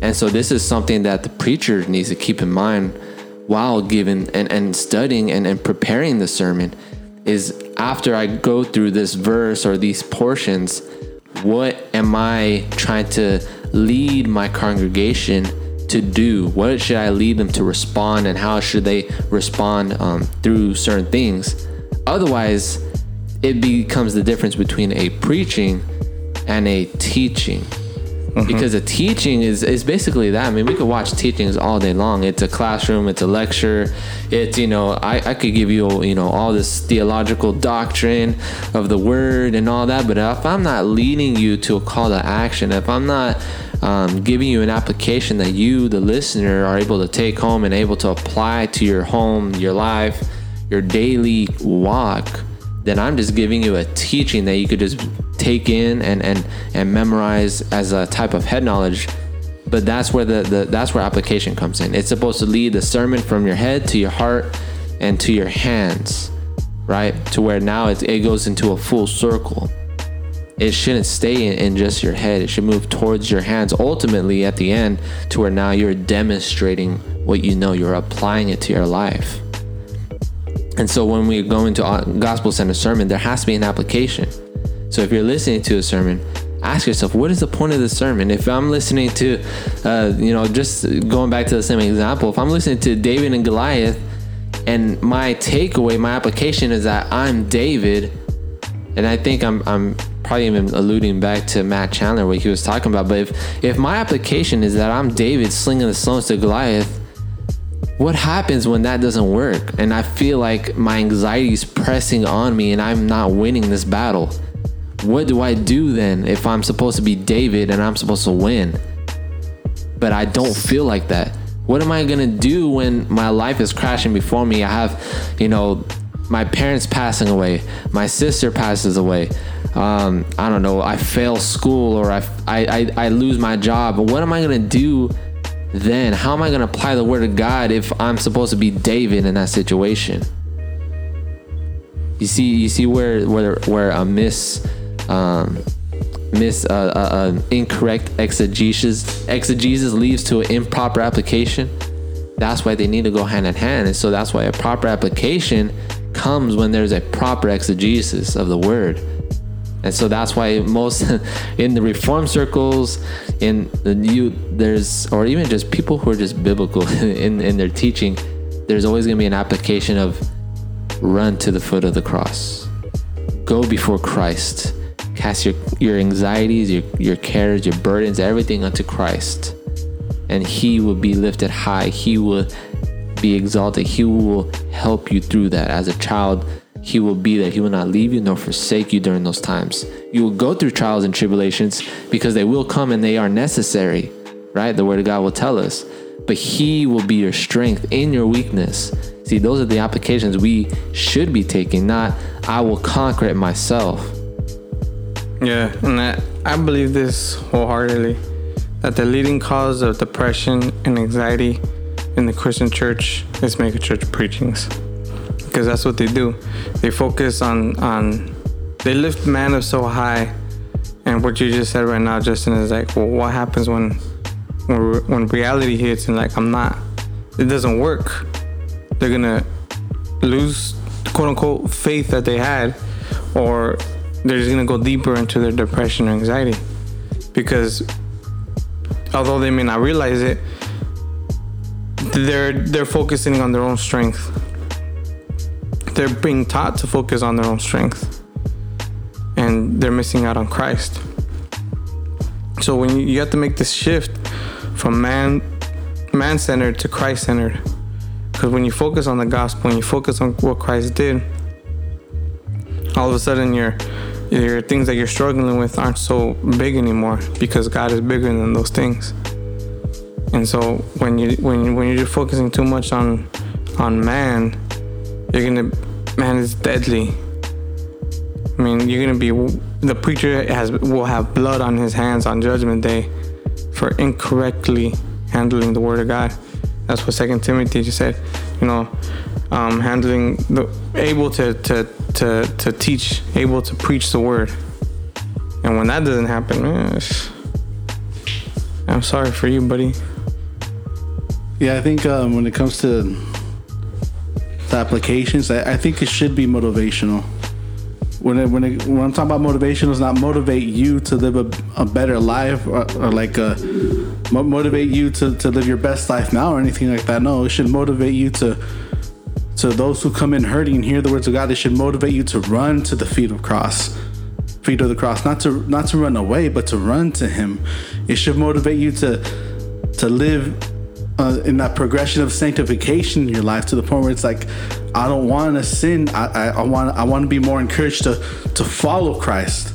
And so this is something that the preacher needs to keep in mind while giving and, and studying and, and preparing the sermon is after I go through this verse or these portions, what am I trying to lead my congregation to do? What should I lead them to respond and how should they respond um, through certain things? Otherwise, it becomes the difference between a preaching and a teaching because a teaching is is basically that. I mean, we could watch teachings all day long. It's a classroom, it's a lecture, it's you know, I, I could give you you know all this theological doctrine of the word and all that, but if I'm not leading you to a call to action, if I'm not um, giving you an application that you, the listener, are able to take home and able to apply to your home, your life, your daily walk, then I'm just giving you a teaching that you could just take in and and and memorize as a type of head knowledge. But that's where the, the that's where application comes in. It's supposed to lead the sermon from your head to your heart and to your hands, right? To where now it, it goes into a full circle. It shouldn't stay in, in just your head. It should move towards your hands. Ultimately, at the end, to where now you're demonstrating what you know. You're applying it to your life. And so when we go into a gospel centered sermon, there has to be an application. So if you're listening to a sermon, ask yourself, what is the point of the sermon? If I'm listening to, uh, you know, just going back to the same example, if I'm listening to David and Goliath, and my takeaway, my application is that I'm David, and I think I'm I'm probably even alluding back to Matt Chandler what he was talking about. But if if my application is that I'm David slinging the stones to Goliath, what happens when that doesn't work and I feel like my anxiety is pressing on me and I'm not winning this battle? What do I do then if I'm supposed to be David and I'm supposed to win? But I don't feel like that. What am I gonna do when my life is crashing before me? I have, you know, my parents passing away, my sister passes away. Um, I don't know. I fail school or I, I, I, I lose my job. What am I gonna do then? How am I gonna apply the word of God if I'm supposed to be David in that situation? You see, you see where where where a miss, um, miss uh, uh, uh, incorrect exegesis exegesis leads to an improper application. That's why they need to go hand in hand, and so that's why a proper application comes when there's a proper exegesis of the word. And so that's why most in the reform circles, in the new there's or even just people who are just biblical in, in their teaching, there's always gonna be an application of run to the foot of the cross. Go before Christ. Cast your, your anxieties, your, your cares, your burdens, everything unto Christ. And He will be lifted high. He will be exalted. He will help you through that. As a child, He will be there. He will not leave you nor forsake you during those times. You will go through trials and tribulations because they will come and they are necessary, right? The Word of God will tell us. But He will be your strength in your weakness. See, those are the applications we should be taking, not I will conquer it myself. Yeah, and I, I believe this wholeheartedly that the leading cause of depression and anxiety in the Christian church is mega church preachings, because that's what they do. They focus on on they lift man up so high, and what you just said right now, Justin, is like, well, what happens when when, when reality hits and like I'm not, it doesn't work. They're gonna lose quote unquote faith that they had, or they're just gonna go deeper into their depression or anxiety because although they may not realize it, they're they're focusing on their own strength. They're being taught to focus on their own strength, and they're missing out on Christ. So when you, you have to make this shift from man man centered to Christ centered, because when you focus on the gospel and you focus on what Christ did, all of a sudden your your things that you're struggling with aren't so big anymore because God is bigger than those things. And so when you when when you're focusing too much on on man, you're gonna man is deadly. I mean, you're gonna be the preacher has will have blood on his hands on Judgment Day for incorrectly handling the Word of God. That's what Second Timothy just said. You know, um, handling the able to to to to teach, able to preach the Word. And when that doesn't happen, I'm sorry for you, buddy. Yeah, I think um, when it comes to applications, I, I think it should be motivational. When it, when it, when I'm talking about motivational, it's not motivate you to live a, a better life or, or like mo- motivate you to, to live your best life now or anything like that. No, it should motivate you to to those who come in hurting hear the words of God. It should motivate you to run to the feet of cross, feet of the cross, not to not to run away, but to run to Him. It should motivate you to to live uh, in that progression of sanctification in your life to the point where it's like I don't want to sin. I, I, want I want to be more encouraged to to follow Christ.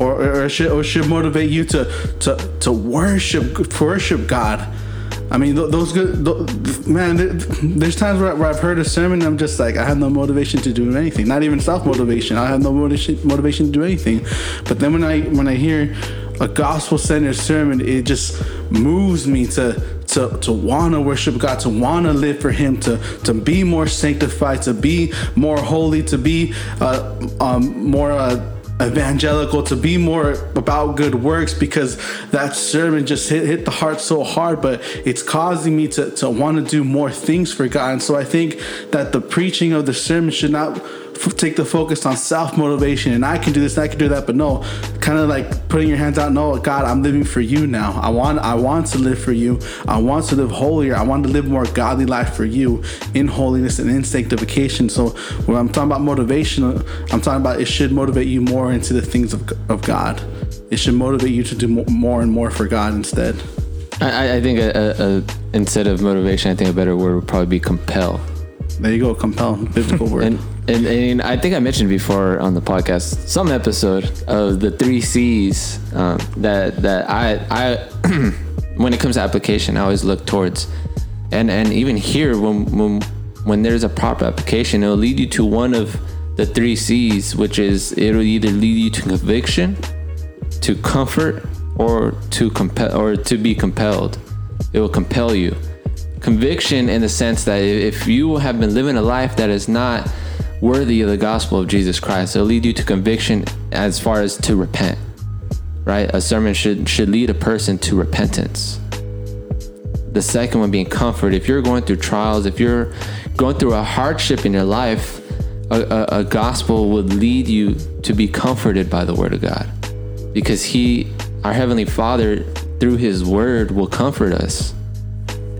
Or, or, should, or should motivate you to, to to worship worship God. I mean, those good man. There's times where, I've heard a sermon, and I'm just like, I have no motivation to do anything. Not even self motivation. I have no motivation motivation to do anything. But then when I when I hear a gospel centered sermon, it just moves me to to to want to worship God, to want to live for Him, to to be more sanctified, to be more holy, to be uh, um, more. Uh, evangelical to be more about good works because that sermon just hit, hit the heart so hard but it's causing me to, to want to do more things for god and so i think that the preaching of the sermon should not f- take the focus on self-motivation and i can do this i can do that but no kind of like putting your hands out no god i'm living for you now. I want i want to live for you. I want to live holier. I want to live more godly life for you in holiness and in sanctification. So when i'm talking about motivation i'm talking about it should motivate you more into the things of, of god. It should motivate you to do more and more for god instead. I, I- I think a, a, a, instead of motivation, I think a better word would probably be compel. there you go compel biblical word. And, and and I think I mentioned before on the podcast some episode of the three C's um, that that I I when it comes to application I always look towards, and and even here when when when there's a proper application it'll lead you to one of the three C's which is it'll either lead you to conviction, to comfort, or to compel or to be compelled. It will compel you conviction in the sense that if you have been living a life that is not worthy of the gospel of Jesus Christ, it'll lead you to conviction as far as to repent. Right? A sermon should should lead a person to repentance. The second one being comfort. If you're going through trials, if you're going through a hardship in your life, a, a, a gospel would lead you to be comforted by the word of God. Because he, our heavenly Father, through his word will comfort us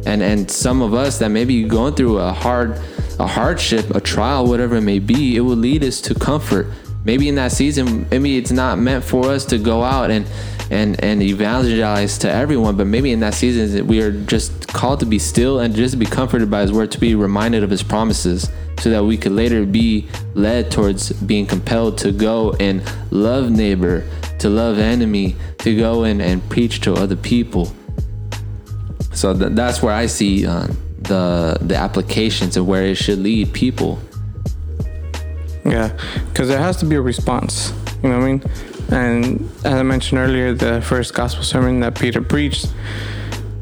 and and some of us that may be going through a hard a hardship a trial whatever it may be it will lead us to comfort. Maybe in that season maybe it's not meant for us to go out and and and evangelize to everyone but maybe in that season we are just called to be still and just be comforted by his word to be reminded of his promises so that we could later be led towards being compelled to go and love neighbor to love enemy to go and, and preach to other people. So th- that's where I see uh, the the applications and where it should lead people. Yeah, because there has to be a response. You know what I mean? And as I mentioned earlier, the first gospel sermon that Peter preached,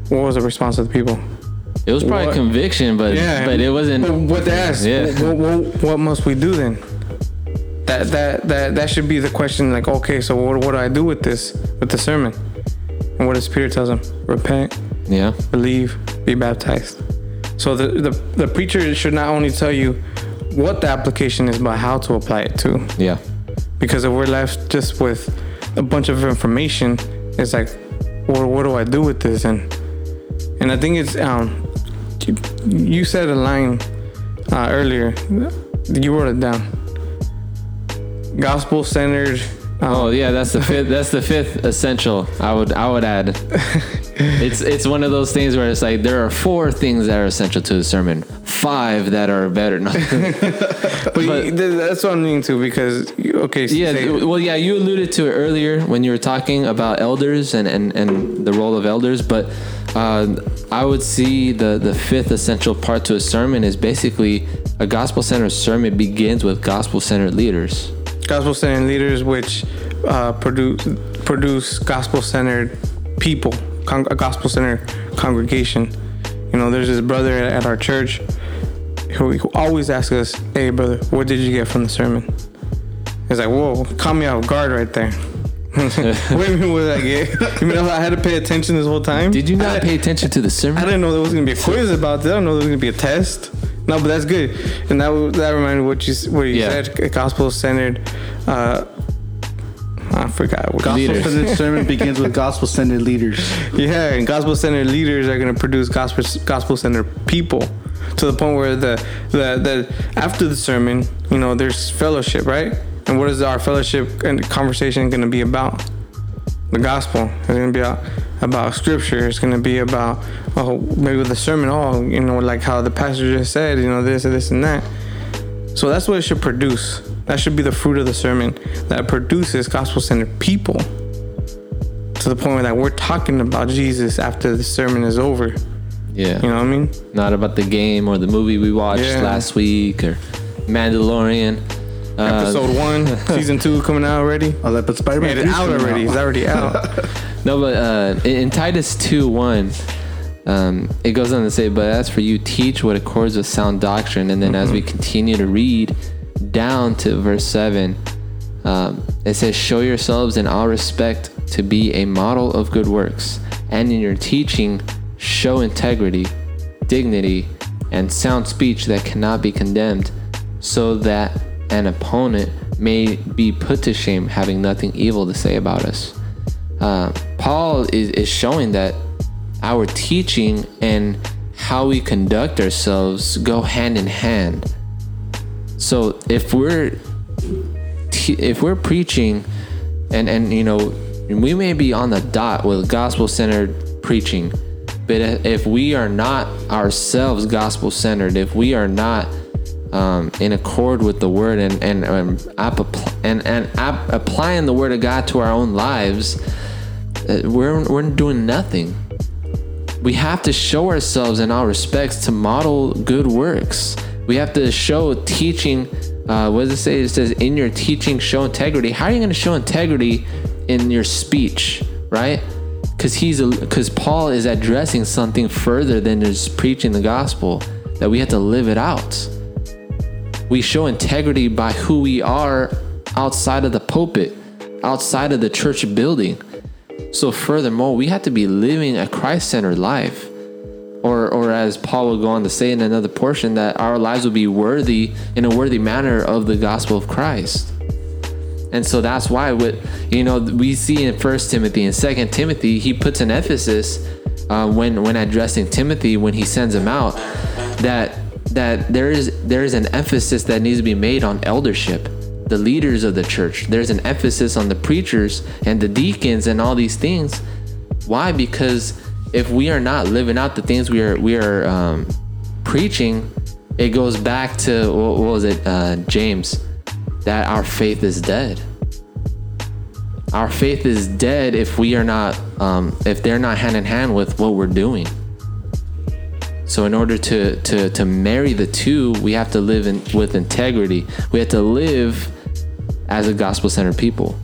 what was the response of the people? It was probably What- conviction, but yeah, but it wasn't. But what they asked, Yeah. what, what, what must we do then? That that that that should be the question. Like, okay, so what, what do I do with this with the sermon? And what does Peter tells them? Repent, Yeah. believe, be baptized. So the, the the preacher should not only tell you what the application is, but how to apply it too. Yeah. Because if we're left just with a bunch of information, it's like, well, what do I do with this? And and I think it's um, you, you said a line uh, earlier. You wrote it down. Gospel centered. Oh yeah, that's the fifth. That's the fifth essential. I would I would add. it's it's one of those things where it's like there are four things that are essential to the sermon, five that are better. No. but, that's what I'm leaning to because okay, so yeah, well, yeah, you alluded to it earlier when you were talking about elders and and, and the role of elders, but uh, I would see the the fifth essential part to a sermon is basically a gospel centered sermon begins with gospel centered leaders. gospel centered leaders which uh, produce produce gospel centered people con- a gospel center congregation you know there's this brother at, our church who, who always asks us hey brother what did you get from the sermon it's like whoa caught me off guard right there Wait a minute, what did I get? You mean I had to pay attention this whole time? Did you not I, pay attention to the sermon? I didn't know there was gonna be a quiz about that. I didn't know there was gonna be a test. No, but that's good, and that that reminded me what you what you Yeah. said. Gospel centered. Uh, I forgot. What Gospel Leaders. centered sermon begins with gospel centered leaders. Yeah, and gospel centered leaders are gonna produce gospel gospel centered people to the point where the the the after the sermon, you know, there's fellowship, right? And what is our fellowship and conversation gonna be about? The gospel. It's gonna be about, about scripture. It's gonna be about oh maybe the sermon. Oh, you know, like how the pastor just said, you know, this and this and that. So that's what it should produce. That should be the fruit of the sermon that produces gospel centered people to the point where that we're talking about Jesus after the sermon is over. Yeah. You know what I mean? Not about the game or the movie we watched Yeah. last week or Mandalorian. Uh, Episode one, season two coming out already. Oh, that but Spider Man Made it out already. It's already out. No, but uh, in, in Titus 2 1, um, it goes on to say, But as for you, teach what accords with sound doctrine. And then as we continue to read down to verse 7, um, it says, Show yourselves in all respect to be a model of good works, and in your teaching, show integrity, dignity, and sound speech that cannot be condemned, so that an opponent may be put to shame, having nothing evil to say about us. Uh, Paul is, is showing that our teaching and how we conduct ourselves go hand in hand. So if we're if we're preaching and and you know we may be on the dot with gospel centered preaching but if we are not ourselves gospel centered if we are not um, in accord with the word and and um, and, and app- applying the word of God to our own lives uh, we're we're doing nothing we have to show ourselves in all respects to model good works. We have to show teaching. Uh, what does it say? It says, in your teaching, show integrity. How are you going to show integrity in your speech, right? Because he's because Paul is addressing something further than just preaching the gospel. That we have to live it out. We show integrity by who we are outside of the pulpit, outside of the church building. So furthermore, we have to be living a Christ-centered life. Or as Paul will go on to say in another portion that our lives will be worthy in a worthy manner of the gospel of Christ. And so that's why you know we see in First Timothy and Second Timothy, he puts an emphasis uh, when when addressing Timothy when he sends him out that that there is there is an emphasis that needs to be made on eldership, the leaders of the church. There's an emphasis on the preachers and the deacons and all these things. Why? Because if we are not living out the things we are we are um, preaching, it goes back to what, was it, uh, James, that our faith is dead. Our faith is dead if we are not, um, if they're not hand in hand with what we're doing. So in order to to to marry the two, we have to live in with integrity. We have to live as a gospel centered people.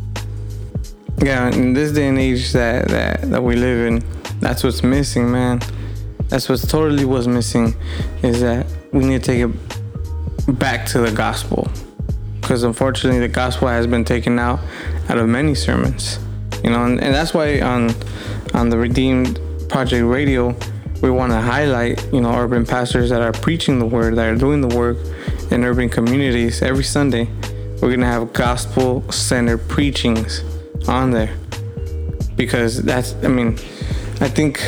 Yeah, in this day and age that, that that we live in, that's what's missing, man. That's what's totally was missing is that we need to take it back to the gospel. Because unfortunately, the gospel has been taken out out of many sermons. You know, and, and that's why on on the Redeemed Project Radio, we want to highlight, you know, urban pastors that are preaching the word, that are doing the work in urban communities every Sunday. We're gonna have gospel centered preachings on there because that's, I mean, I think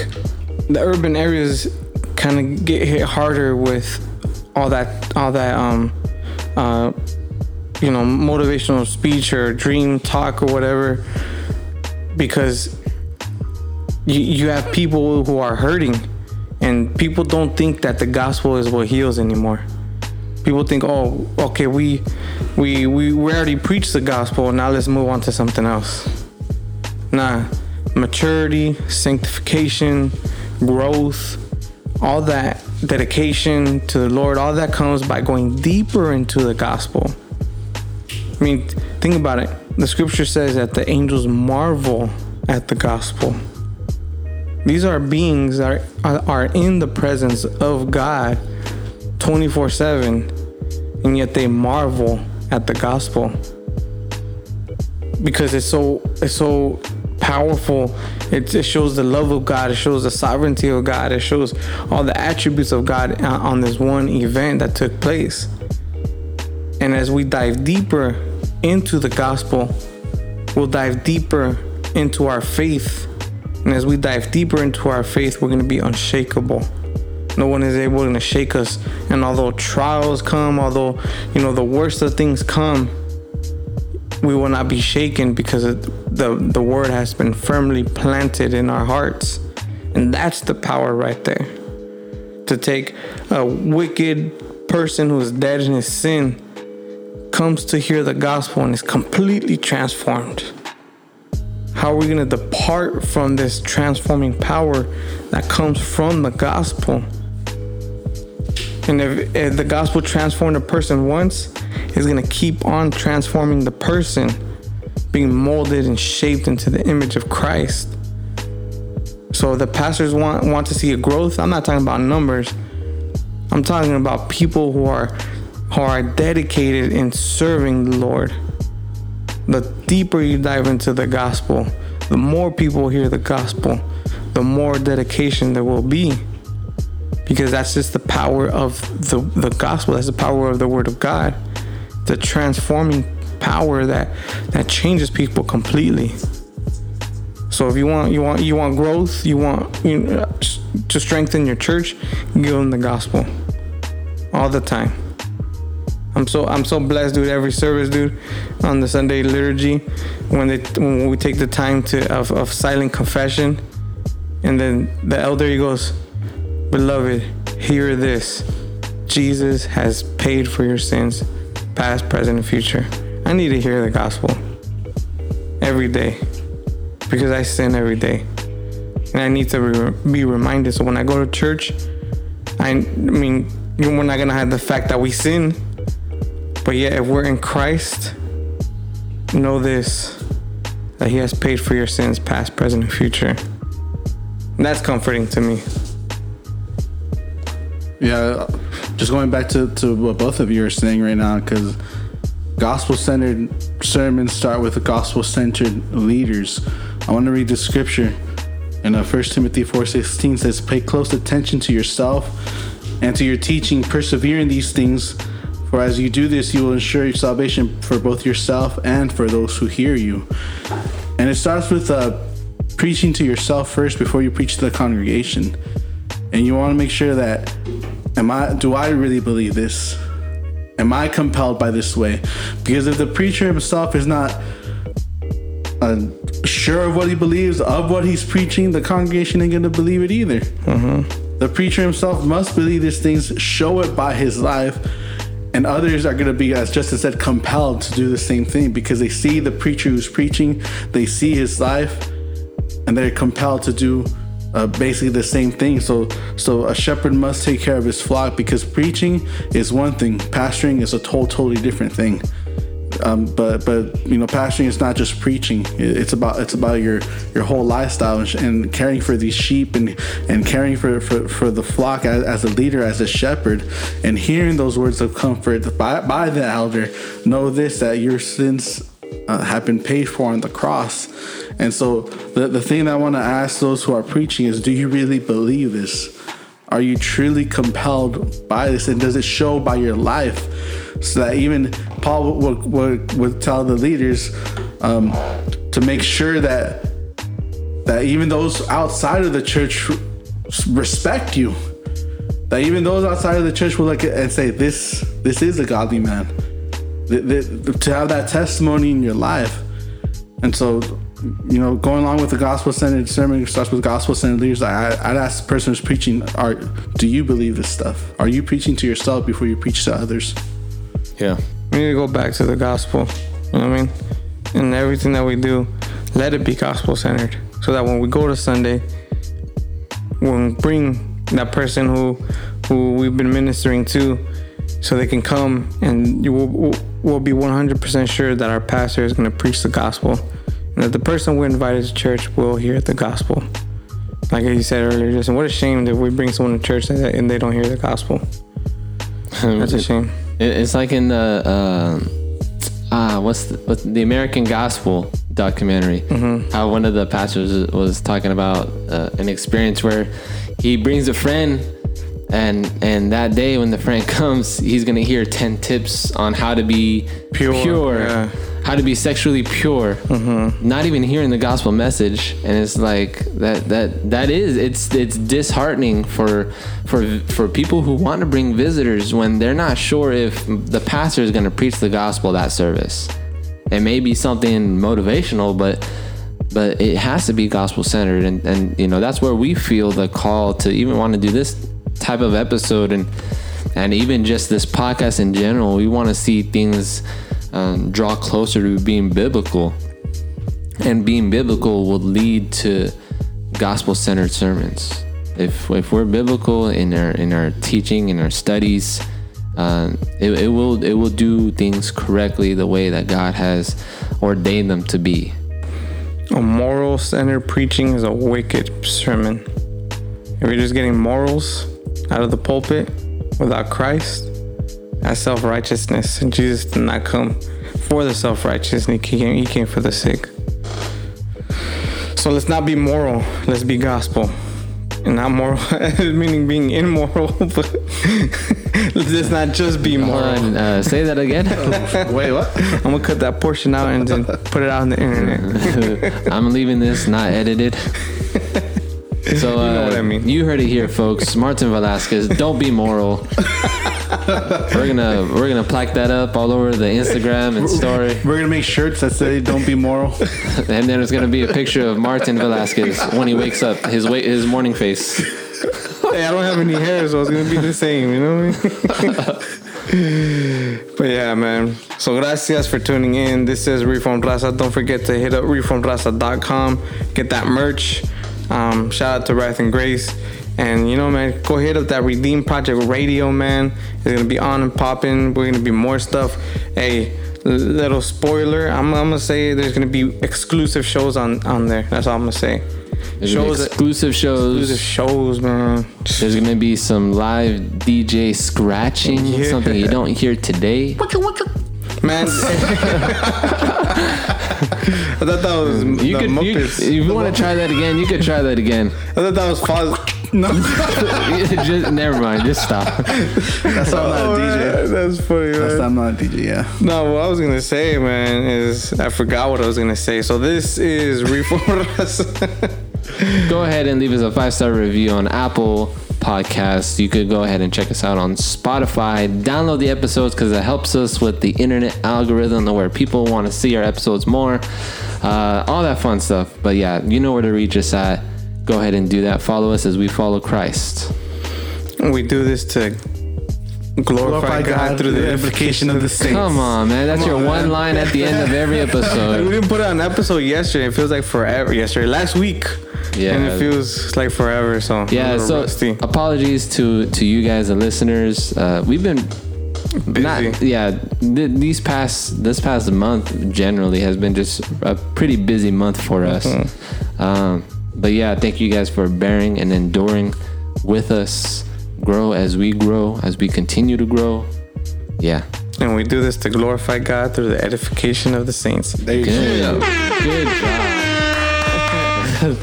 the urban areas kind of get hit harder with all that, all that, um, uh, you know, motivational speech or dream talk or whatever, because you, you have people who are hurting and people don't think that the gospel is what heals anymore. People think oh okay we we we, we already preached the gospel now let's move on to something else. Nah maturity sanctification growth all that dedication to the lord all that comes by going deeper into the gospel. I mean think about it. The scripture says that the angels marvel at the gospel. These are beings that are, are in the presence of God 24 7, and yet they marvel at the gospel. Because it's so it's so powerful. It, it shows the love of God. It shows the sovereignty of God. It shows all the attributes of God uh, on this one event that took place. And as we dive deeper into the gospel, we'll dive deeper into our faith and as we dive deeper into our faith, we're going to be unshakable. No one is able to shake us. And although trials come, although, you know, the worst of things come, we will not be shaken because the, the word has been firmly planted in our hearts. And that's the power right there. To take a wicked person who is dead in his sin, comes to hear the gospel and is completely transformed. How are we going to depart from this transforming power that comes from the gospel? And if, if the gospel transformed a person once, it's going to keep on transforming the person, being molded and shaped into the image of Christ. So the pastors want want to see a growth. I'm not talking about numbers. I'm talking about people who are who are dedicated in serving the Lord the deeper you dive into the gospel, the more people hear the gospel, the more dedication there will be. Because that's just the power of the, the gospel, that's the power of the word of God. The transforming power that that changes people completely. So if you want you want you want growth, you want you know, to strengthen your church, give them the gospel all the time. I'm so I'm so blessed, dude. Every service, dude, on the Sunday liturgy, when they when we take the time to of, of silent confession, and then the elder he goes, "Beloved, hear this: Jesus has paid for your sins, past, present, and future." I need to hear the gospel every day because I sin every day, and I need to be reminded. So when I go to church, I, I mean, we're not gonna have the fact that we sin but yet, if we're in Christ, know this that He has paid for your sins, past, present, and future. And that's comforting to me. Yeah, just going back to, to what both of you are saying right now, because gospel centered sermons start with gospel centered leaders. I want to read the scripture in uh, 1 Timothy 4:16 says, "Pay close attention to yourself and to your teaching, persevere in these things." For as you do this, you will ensure your salvation for both yourself and for those who hear you. And it starts with uh, preaching to yourself first before you preach to the congregation. And you want to make sure that, am I? Do I really believe this? Am I compelled by this way? Because if the preacher himself is not uh, sure of what he believes, of what he's preaching, the congregation ain't to believe it either. Mm-hmm. The preacher himself must believe these things, show it by his life, and others are to be, as Justin said, compelled to do the same thing because they see the preacher who's preaching, they see his life, and they're compelled to do uh, basically the same thing. So, so a shepherd must take care of his flock because preaching is one thing, pastoring is a totally different thing. Um, but but you know, pastoring is not just preaching. It's about it's about your your whole lifestyle and, and caring for these sheep and and caring for for, for the flock as, as a leader, as a shepherd, and hearing those words of comfort by by the elder. Know this that your sins uh, have been paid for on the cross. And so the the thing that I want to ask those who are preaching is, do you really believe this? Are you truly compelled by this? And does it show by your life? So that even Paul would, would, would tell the leaders um, to make sure that that even those outside of the church respect you. That even those outside of the church will look and say, "This this is a godly man." Th- th- To have that testimony in your life, and so you know, going along with the gospel-centered sermon starts with gospel-centered leaders. I, I'd ask the person who's preaching, "Are do you believe this stuff? Are you preaching to yourself before you preach to others?" Yeah. We need to go back to the gospel. You know what I mean? And everything that we do, let it be gospel centered. So that when we go to Sunday, when we bring that person who who we've been ministering to, so they can come and you will we'll, we'll be 100% sure that our pastor is going to preach the gospel. And that the person we invited to church will hear the gospel. Like you said earlier, just what a shame that we bring someone to church and they- don't hear the gospel. That's a shame. It's like in the uh, ah, what's the, what's the American Gospel documentary? How one of the pastors was talking about uh, an experience where he brings a friend, and and that day when the friend comes, he's gonna hear ten tips on how to be Pure, pure, yeah. How to be sexually pure. Not even hearing the gospel message, and it's like that that that is it's it's disheartening for for for people who want to bring visitors when they're not sure if the pastor is going to preach the gospel that service. It may be something motivational, but but it has to be gospel centered, and and you know that's where we feel the call to even want to do this type of episode and and even just this podcast in general. We want to see things um, draw closer to being biblical and being biblical will lead to gospel centered sermons. If if we're biblical in our in our teaching in our studies, um, it, it will it will do things correctly the way that God has ordained them to be. A moral centered preaching is a wicked sermon. If you're just getting morals out of the pulpit without Christ, that's self righteousness. And Jesus did not come for the self righteous, he came, he came for the sick. So let's not be moral, let's be gospel. And not moral, meaning being immoral, but let's not just be moral. on, uh, say that again. Wait, what? I'm gonna cut that portion out and then put it out on the internet. I'm leaving this not edited. So uh, know what I mean. You heard it here, folks. Martin Velasquez, don't be moral. we're gonna we're gonna plaque that up all over the Instagram and story, We're gonna make shirts that say "Don't be moral." and then there's gonna be a picture of Martin Velasquez when he wakes up, his wa- his morning face. Hey, I don't have any hair, so it's gonna be the same, you know what I mean? but yeah, man. So gracias for tuning in. This is Reformed Raza. Don't forget to hit up reformedraza.com. Get that merch. Um, shout out to Wrath and Grace. And you know, man, go hit up that Redeem Project Radio, man. It's gonna be on and popping. We're gonna be more stuff. Hey, l- little spoiler. I'm, I'm gonna say there's gonna be exclusive shows on on there. That's all I'm gonna say. There's gonna that- exclusive shows. exclusive shows, man. There's gonna be some live DJ scratching, Yeah. something you don't hear today. Man, I thought that was You the could, you, Muppets. if you want to try that again, you could try that again. I thought that was Foz. no, just, never mind, just stop. that's I'm not a oh, DJ. That's funny, That's man. I'm not a DJ. Yeah. No, what I was gonna say, man, is I forgot what I was gonna say. So this is Reform Go ahead and leave us a five star review on Apple Podcasts. You could go ahead and check us out on Spotify. Download the episodes because it helps us with the internet algorithm where people want to see our episodes more. Uh, all that fun stuff. But yeah, you know where to reach us at. Go ahead and do that. Follow us as we follow Christ. we do this to glorify, God, through the implication of the saints. Come on, man. That's your one line at the end of every episode. We didn't put out an episode yesterday. It feels like forever. Yesterday, last week. Yeah. And it feels like forever. So Yeah, so rusty. apologies to to you guys, the listeners. Uh, we've been Busy. not yeah. Th- these past this past month generally has been just a pretty busy month for us. Um, but yeah, thank you guys for bearing and enduring with us. Grow as we grow, as we continue to grow. Yeah, And we do this to glorify God through the edification of the saints. There you good, go. good job. Come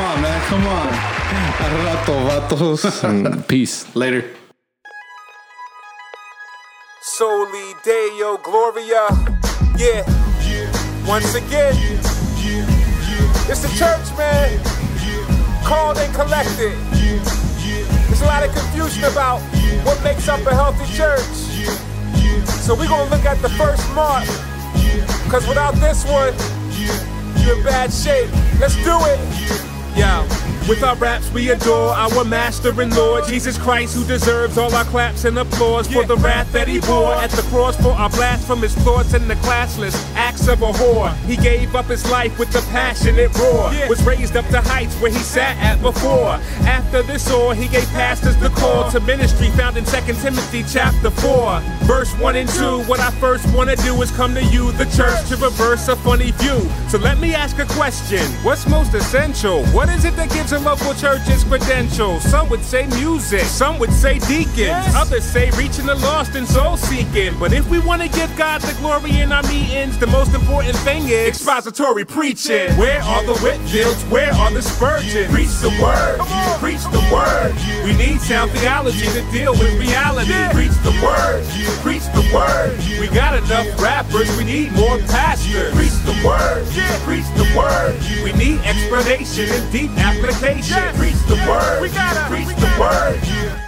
on, man. Come on. Mm, Peace. Later. Soli Deo Gloria. Yeah. Once again, it's the church, man. Called and collected. There's a lot of confusion about what makes up a healthy church. So we're gonna look at the first mark. Cause without this one, you're in bad shape. Let's do it. Yeah. With our raps, we adore our master and Lord Jesus Christ, who deserves all our claps and applause for the wrath that he bore at the cross for our blasphemous thoughts and the classless acts of a whore. He gave up his life with the passionate roar, was raised up to heights where he sat at before. After this all, he gave pastors the call to ministry found in 2 Timothy chapter 4, verse 1 and 2. What I first want to do is come to you, the church, to reverse a funny view. So let me ask a question What's most essential? What is it that gives a local church its credentials? Some would say music, some would say deacons, others say reaching the lost and soul seeking. But if we want to give God the glory in our meetings, the most important thing is expository preaching. Where are the Whitefields? Where are the Spurgeons? Preach the word, preach the word. We need sound theology to deal with reality. Preach the word, preach the word. We got enough rappers, we need more pastors. Preach the word, preach the word. We need explanation and deep application. Preach the word, we gotta preach the word.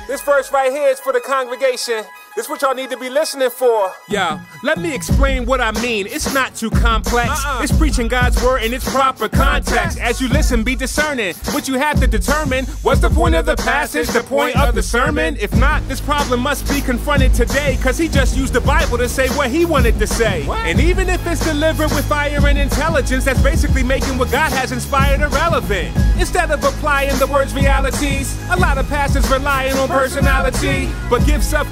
This verse right here is for the congregation. This what y'all need to be listening for. Yeah, let me explain what I mean. It's not too complex. Uh-uh. It's preaching God's word in its proper context. As you listen, be discerning. What you have to determine what's the point of the passage, the point of the sermon. If not, this problem must be confronted today, cause he just used the Bible to say what he wanted to say. And even if it's delivered with fire and intelligence, that's basically making what God has inspired irrelevant. Instead of applying the word's realities, a lot of pastors relying on personality, but gifts of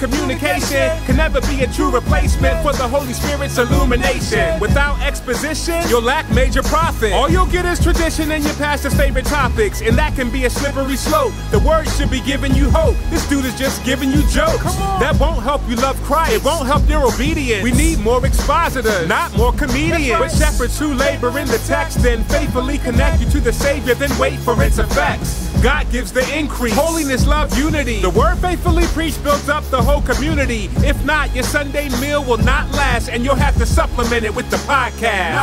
can never be a true replacement for the Holy Spirit's illumination. Without exposition, you'll lack major profit. All you'll get is tradition and your pastor's favorite topics, and that can be a slippery slope. The word should be giving you hope. This dude is just giving you jokes. That won't help you love Christ. It won't help your obedience. We need more expositors, not more comedians. But shepherds who labor in the text, then faithfully connect you to the Savior, then wait for its effects. God gives the increase. Holiness, love, unity. The word faithfully preached builds up the whole community. If not, your Sunday meal will not last, and you'll have to supplement it with the podcast.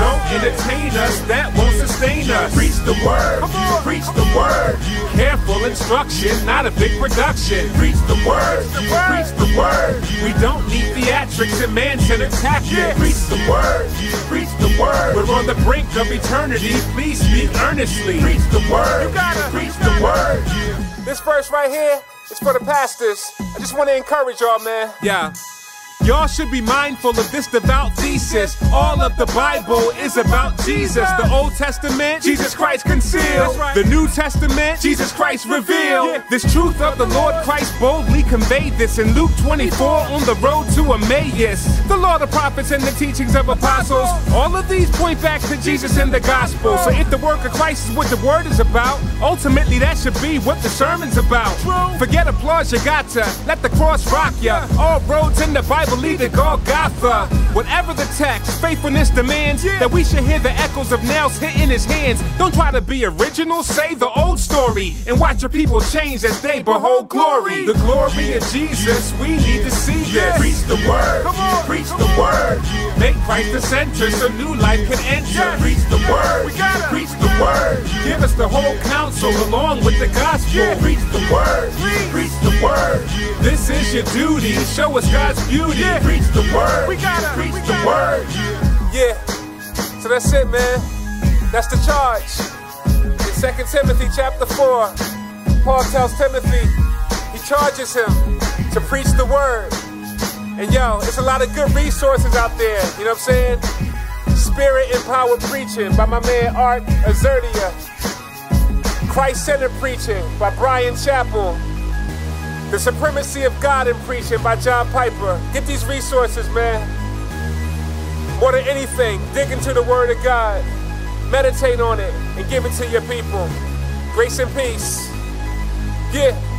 Don't entertain us, that won't sustain us. Preach the word, preach the word. Instruction, not a big production. Preach the word, preach the word. We don't need theatrics and man-centered tactics. Preach the word, preach the word. We're on the brink of eternity. Please speak earnestly. Preach the word, you gotta preach the word. This verse right here is for the pastors. I just want to encourage y'all, man. Yeah. Y'all should be mindful of this devout thesis. All of the Bible is about Jesus. The Old Testament, Jesus Christ concealed. The New Testament, Jesus Christ revealed. This truth of the Lord Christ boldly conveyed this in Luke 24 on the road to Emmaus. The law, the prophets, and the teachings of apostles. All of these point back to Jesus and the gospel. So if the work of Christ is what the word is about, ultimately that should be what the sermon's about. Forget applause, you got to let the cross rock ya. All roads in the Bible lead in Golgotha. Whatever the text, faithfulness demands that we should hear the echoes of nails hitting his hands. Don't try to be original, say the old story and watch your people change as they behold glory. The glory of Jesus, we need to see this. Preach the word, on, preach the word. Make Christ the center so new life can enter. Preach the word, we gotta, preach the word. Give us the whole counsel along with the gospel. Preach the word, preach the word. This is your duty. Show us God's beauty. Preach the word. We gotta preach the word. Yeah. So that's it, man. That's the charge. In 2 Timothy chapter 4, Paul tells Timothy, he charges him to preach the word. And yo, it's a lot of good resources out there. You know what I'm saying? Spirit empowered preaching by my man Art Azurdia. Christ centered preaching by Bryan Chapell. The Supremacy of God in Preaching by John Piper. Get these resources, man. More than anything, dig into the Word of God, meditate on it, and give it to your people. Grace and peace. Yeah.